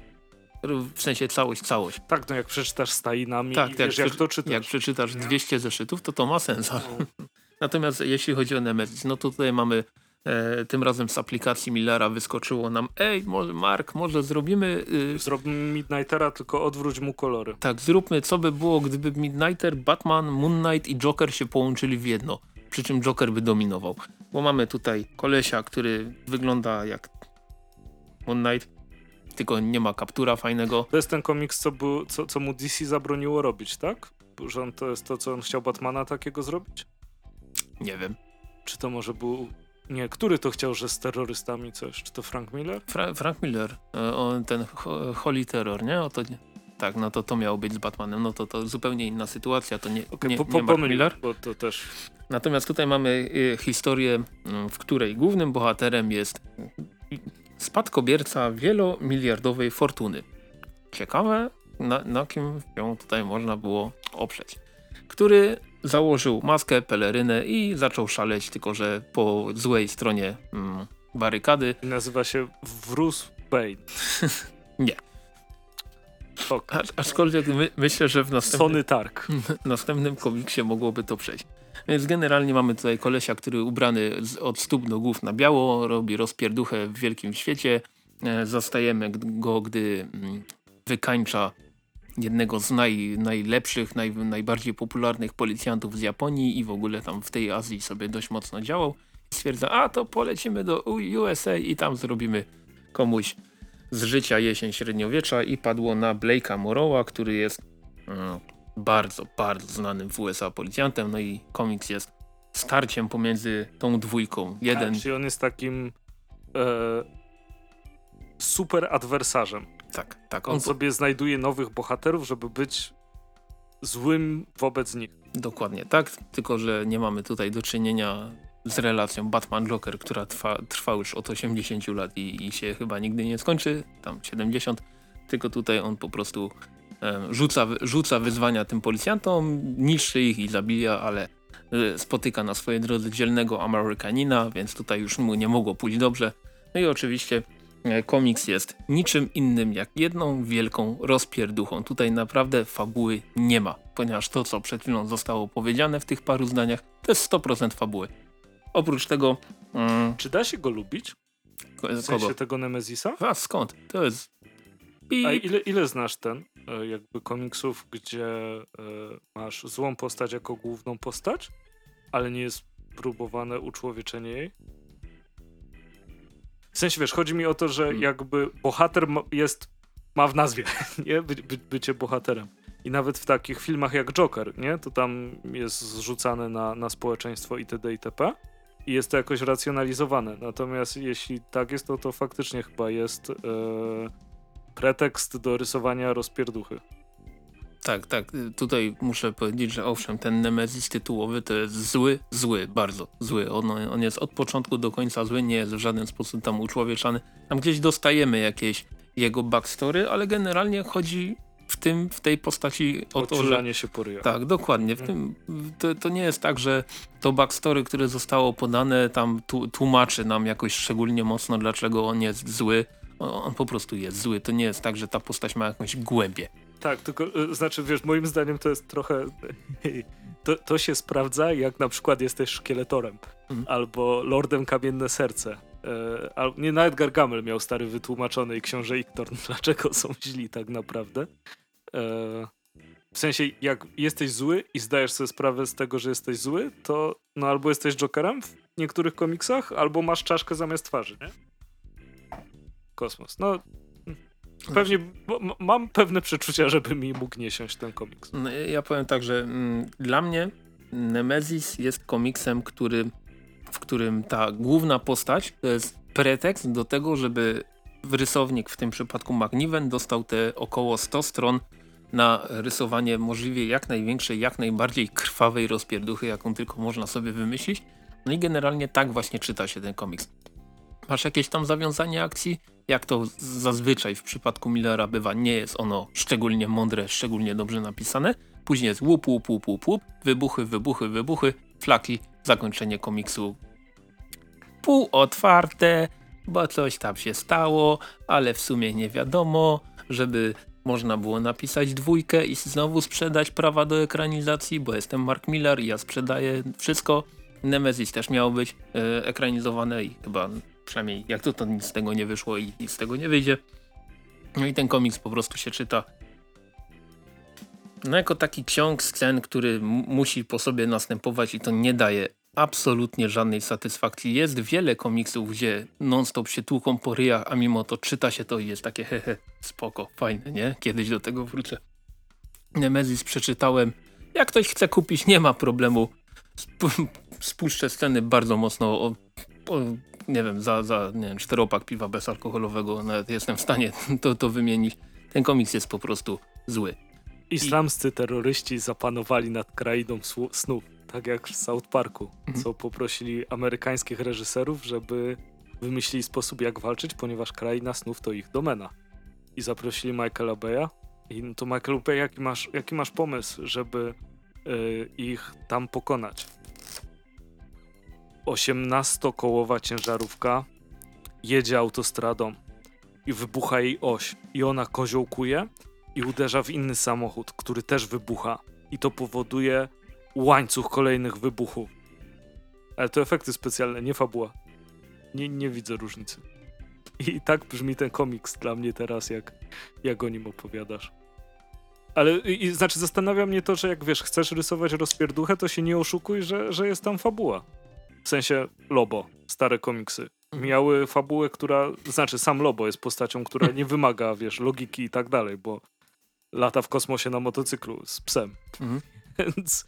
W sensie całość, całość. Tak, no jak przeczytasz stajinami tak, i wiesz, jak, jak to czytasz. Jak przeczytasz 200 zeszytów, to to ma sens. No. Natomiast jeśli chodzi o Nemesis, no to tutaj mamy e, tym razem z aplikacji Millera wyskoczyło nam ej, może Mark, może zrobimy... Y... Zrobimy Midnightera, tylko odwróć mu kolory. Tak, zróbmy co by było, gdyby Midnighter, Batman, Moon Knight i Joker się połączyli w jedno. Przy czym Joker by dominował. Bo mamy tutaj kolesia, który wygląda jak Moon Knight, tylko nie ma kaptura fajnego. To jest ten komiks, co, był, co, co mu DC zabroniło robić, tak? Że on to jest to, co on chciał Batmana takiego zrobić? Nie wiem. Czy to może był... Nie, który to chciał, że z terrorystami coś? Czy to Frank Miller? Fra Frank Miller. E, on, ten Holy Terror, nie? O to Tak, no to to miało być z Batmanem. No to to zupełnie inna sytuacja. To nie, okay, nie, po, po, nie Mark Miller. Bo to też... Natomiast tutaj mamy y, historię, mm, w której głównym bohaterem jest spadkobierca wielomiliardowej fortuny. Ciekawe, na, na kim ją tutaj można było oprzeć. Który założył maskę, pelerynę i zaczął szaleć, tylko że po złej stronie mm, barykady. Nazywa się Wróz Bane. nie. A, aczkolwiek my, myślę, że w następnym, Sony Tark. następnym komiksie mogłoby to przejść. Więc generalnie mamy tutaj kolesia, który ubrany z, od stóp do głów na biało, robi rozpierduchę w wielkim świecie. E, zastajemy go, gdy mm, wykańcza jednego z naj, najlepszych, naj, najbardziej popularnych policjantów z Japonii i w ogóle tam w tej Azji sobie dość mocno działał. Stwierdza, a to polecimy do USA i tam zrobimy komuś z życia jesień średniowiecza i padło na Blake'a Morrowa, który jest mm, bardzo, bardzo znanym w USA policjantem. No i komiks jest starciem pomiędzy tą dwójką. Jeden... A, czyli on jest takim e, super adwersarzem. Tak, tak. On, on sobie znajduje nowych bohaterów, żeby być złym wobec nich. Dokładnie tak, tylko że nie mamy tutaj do czynienia z relacją Batman-Joker, która trwa, trwa już od 80 lat i, i, się chyba nigdy nie skończy, tam 70, tylko tutaj on po prostu rzuca, rzuca wyzwania tym policjantom, niszczy ich i zabija, ale e, spotyka na swojej drodze dzielnego Amerykanina, więc tutaj już mu nie mogło pójść dobrze. No i oczywiście komiks jest niczym innym jak jedną wielką rozpierduchą. Tutaj naprawdę fabuły nie ma, ponieważ to, co przed chwilą zostało powiedziane w tych paru zdaniach, to jest 100% fabuły. Oprócz tego... Mm, Czy da się go lubić? W sensie kogo? tego Nemezisa? A skąd? To jest... I... A ile, ile znasz ten e, jakby komiksów, gdzie e, masz złą postać jako główną postać, ale nie jest próbowane uczłowieczenie jej? W sensie, wiesz, chodzi mi o to, że hmm. jakby bohater jest, ma w nazwie, nie? By, by, bycie bohaterem. I nawet w takich filmach jak Joker, nie? To tam jest zrzucane na, na społeczeństwo itd. itp. I jest to jakoś racjonalizowane. Natomiast jeśli tak jest, to to faktycznie chyba jest e, pretekst do rysowania rozpierduchy. Tak, tak. Tutaj muszę powiedzieć, że owszem, ten Nemesis tytułowy to jest zły, zły, bardzo zły. On, on jest od początku do końca zły, nie jest w żaden sposób tam uczłowieczany. Tam gdzieś dostajemy jakieś jego backstory, ale generalnie chodzi w tym, w tej postaci o to, że... się poryja. Tak, dokładnie. W tym, to, to, nie jest tak, że to backstory, które zostało podane tam tłumaczy nam jakoś szczególnie mocno, dlaczego on jest zły. On po prostu jest zły. To nie jest tak, że ta postać ma jakąś głębię. Tak, tylko y, znaczy, wiesz, moim zdaniem to jest trochę. To, to się sprawdza, jak na przykład jesteś szkieletorem mhm. albo Lordem Kamienne Serce. E, al, nie, nawet Gargamel miał stary wytłumaczony i książę Iktorn, dlaczego są źli tak naprawdę. E, w sensie, jak jesteś zły i zdajesz sobie sprawę z tego, że jesteś zły, to no albo jesteś Jokerem w niektórych komiksach, albo masz czaszkę zamiast twarzy, nie? Kosmos. No, Pewnie mam pewne przeczucia, żeby mi mógł nie siąść ten komiks. No, ja powiem tak, że mm, dla mnie Nemesis jest komiksem, który, w którym ta główna postać to jest pretekst do tego, żeby rysownik, w tym przypadku Magniven, dostał te około 100 stron na rysowanie możliwie jak największej, jak najbardziej krwawej rozpierduchy, jaką tylko można sobie wymyślić. No i generalnie tak właśnie czyta się ten komiks. Masz jakieś tam zawiązanie akcji? Jak to zazwyczaj w przypadku Millera bywa, nie jest ono szczególnie mądre, szczególnie dobrze napisane. Później jest łup, łup, łup, łup, łup wybuchy, wybuchy, wybuchy, flaki, zakończenie komiksu półotwarte, bo coś tam się stało, ale w sumie nie wiadomo, żeby można było napisać dwójkę i znowu sprzedać prawa do ekranizacji, bo jestem Mark Miller i ja sprzedaję wszystko. Nemesis też miało być e, ekranizowane i chyba Przynajmniej jak to, to nic z tego nie wyszło i nic z tego nie wyjdzie. No i ten komiks po prostu się czyta no jako taki ciąg scen, który musi po sobie następować i to nie daje absolutnie żadnej satysfakcji. Jest wiele komiksów, gdzie non-stop się tłuką po ryjach, a mimo to czyta się to i jest takie hehe, spoko, fajne, nie? Kiedyś do tego wrócę. Nemesis przeczytałem. Jak ktoś chce kupić, nie ma problemu. Sp spuszczę sceny bardzo mocno nie wiem, za, za nie wiem, czteropak piwa bezalkoholowego nawet jestem w stanie to, to wymienić. Ten komiks jest po prostu zły. Islamscy I... terroryści zapanowali nad krainą snów, tak jak w South Parku, mhm. co poprosili amerykańskich reżyserów, żeby wymyślili sposób jak walczyć, ponieważ kraina snów to ich domena. I zaprosili Michaela Beya. I to Michael Bay, jaki masz, jaki masz pomysł, żeby y, ich tam pokonać? 18-kołowa ciężarówka jedzie autostradą i wybucha jej oś i ona koziołkuje i uderza w inny samochód, który też wybucha i to powoduje łańcuch kolejnych wybuchów. Ale to efekty specjalne, nie fabuła. Nie, nie widzę różnicy. I tak brzmi ten komiks dla mnie teraz, jak, jak o nim opowiadasz. Ale i, znaczy zastanawia mnie to, że jak wiesz, chcesz rysować rozpierduchę, to się nie oszukuj, że, że jest tam fabuła. W sensie Lobo, stare komiksy. Miały fabułę, która, znaczy sam Lobo jest postacią, która nie wymaga, wiesz, logiki i tak dalej, bo lata w kosmosie na motocyklu z psem. Mhm. Więc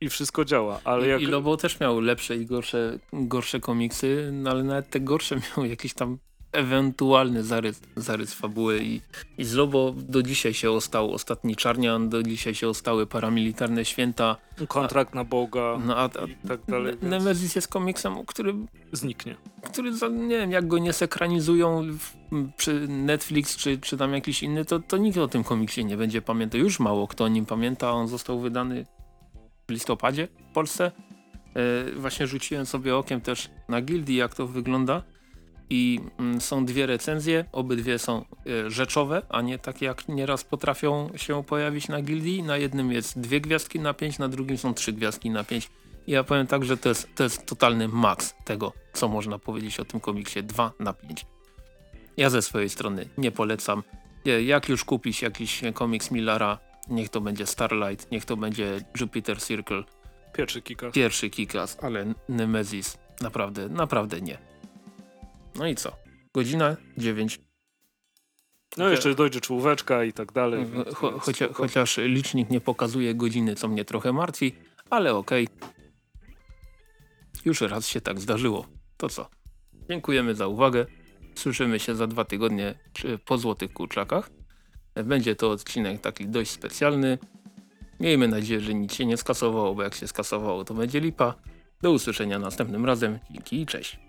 i wszystko działa, ale I, jak... I Lobo też miał lepsze i gorsze, gorsze komiksy, no ale nawet te gorsze miały jakiś tam ewentualny zarys, zarys fabuły i, i z Lobo do dzisiaj się ostał ostatni Czarnian, do dzisiaj się ostały paramilitarne święta. Kontrakt a, na Boga no, a, a, i tak dalej. Więc... Nemesis jest komiksem, który zniknie. Który, nie wiem, jak go nie sekranizują przy Netflix czy, czy tam jakiś inny, to, to nikt o tym komiksie nie będzie pamiętał. Już mało kto o nim pamięta, on został wydany w listopadzie w Polsce. E, właśnie rzuciłem sobie okiem też na gildii, jak to wygląda i mm, są dwie recenzje, obydwie są e, rzeczowe, a nie takie jak nieraz potrafią się pojawić na gildii. Na jednym jest dwie gwiazdki na pięć, na drugim są trzy gwiazdki na pięć. I ja powiem tak, że to jest, to jest totalny maks tego, co można powiedzieć o tym komiksie 2 na 5. Ja ze swojej strony nie polecam. Jak już kupić jakiś komiks Millara, niech to będzie Starlight, niech to będzie Jupiter Circle. Pierwszy kikas. Pierwszy kikas, ale Nemesis naprawdę, naprawdę nie. No i co? Godzina 9. No jeszcze dojdzie czołóweczka i tak dalej. Cho chocia chociaż licznik nie pokazuje godziny, co mnie trochę martwi, ale okej. Okay. Już raz się tak zdarzyło. To co? Dziękujemy za uwagę. Słyszymy się za dwa tygodnie po Złotych Kurczakach. Będzie to odcinek taki dość specjalny. Miejmy nadzieję, że nic się nie skasowało, bo jak się skasowało, to będzie lipa. Do usłyszenia następnym razem. Dzięki i cześć.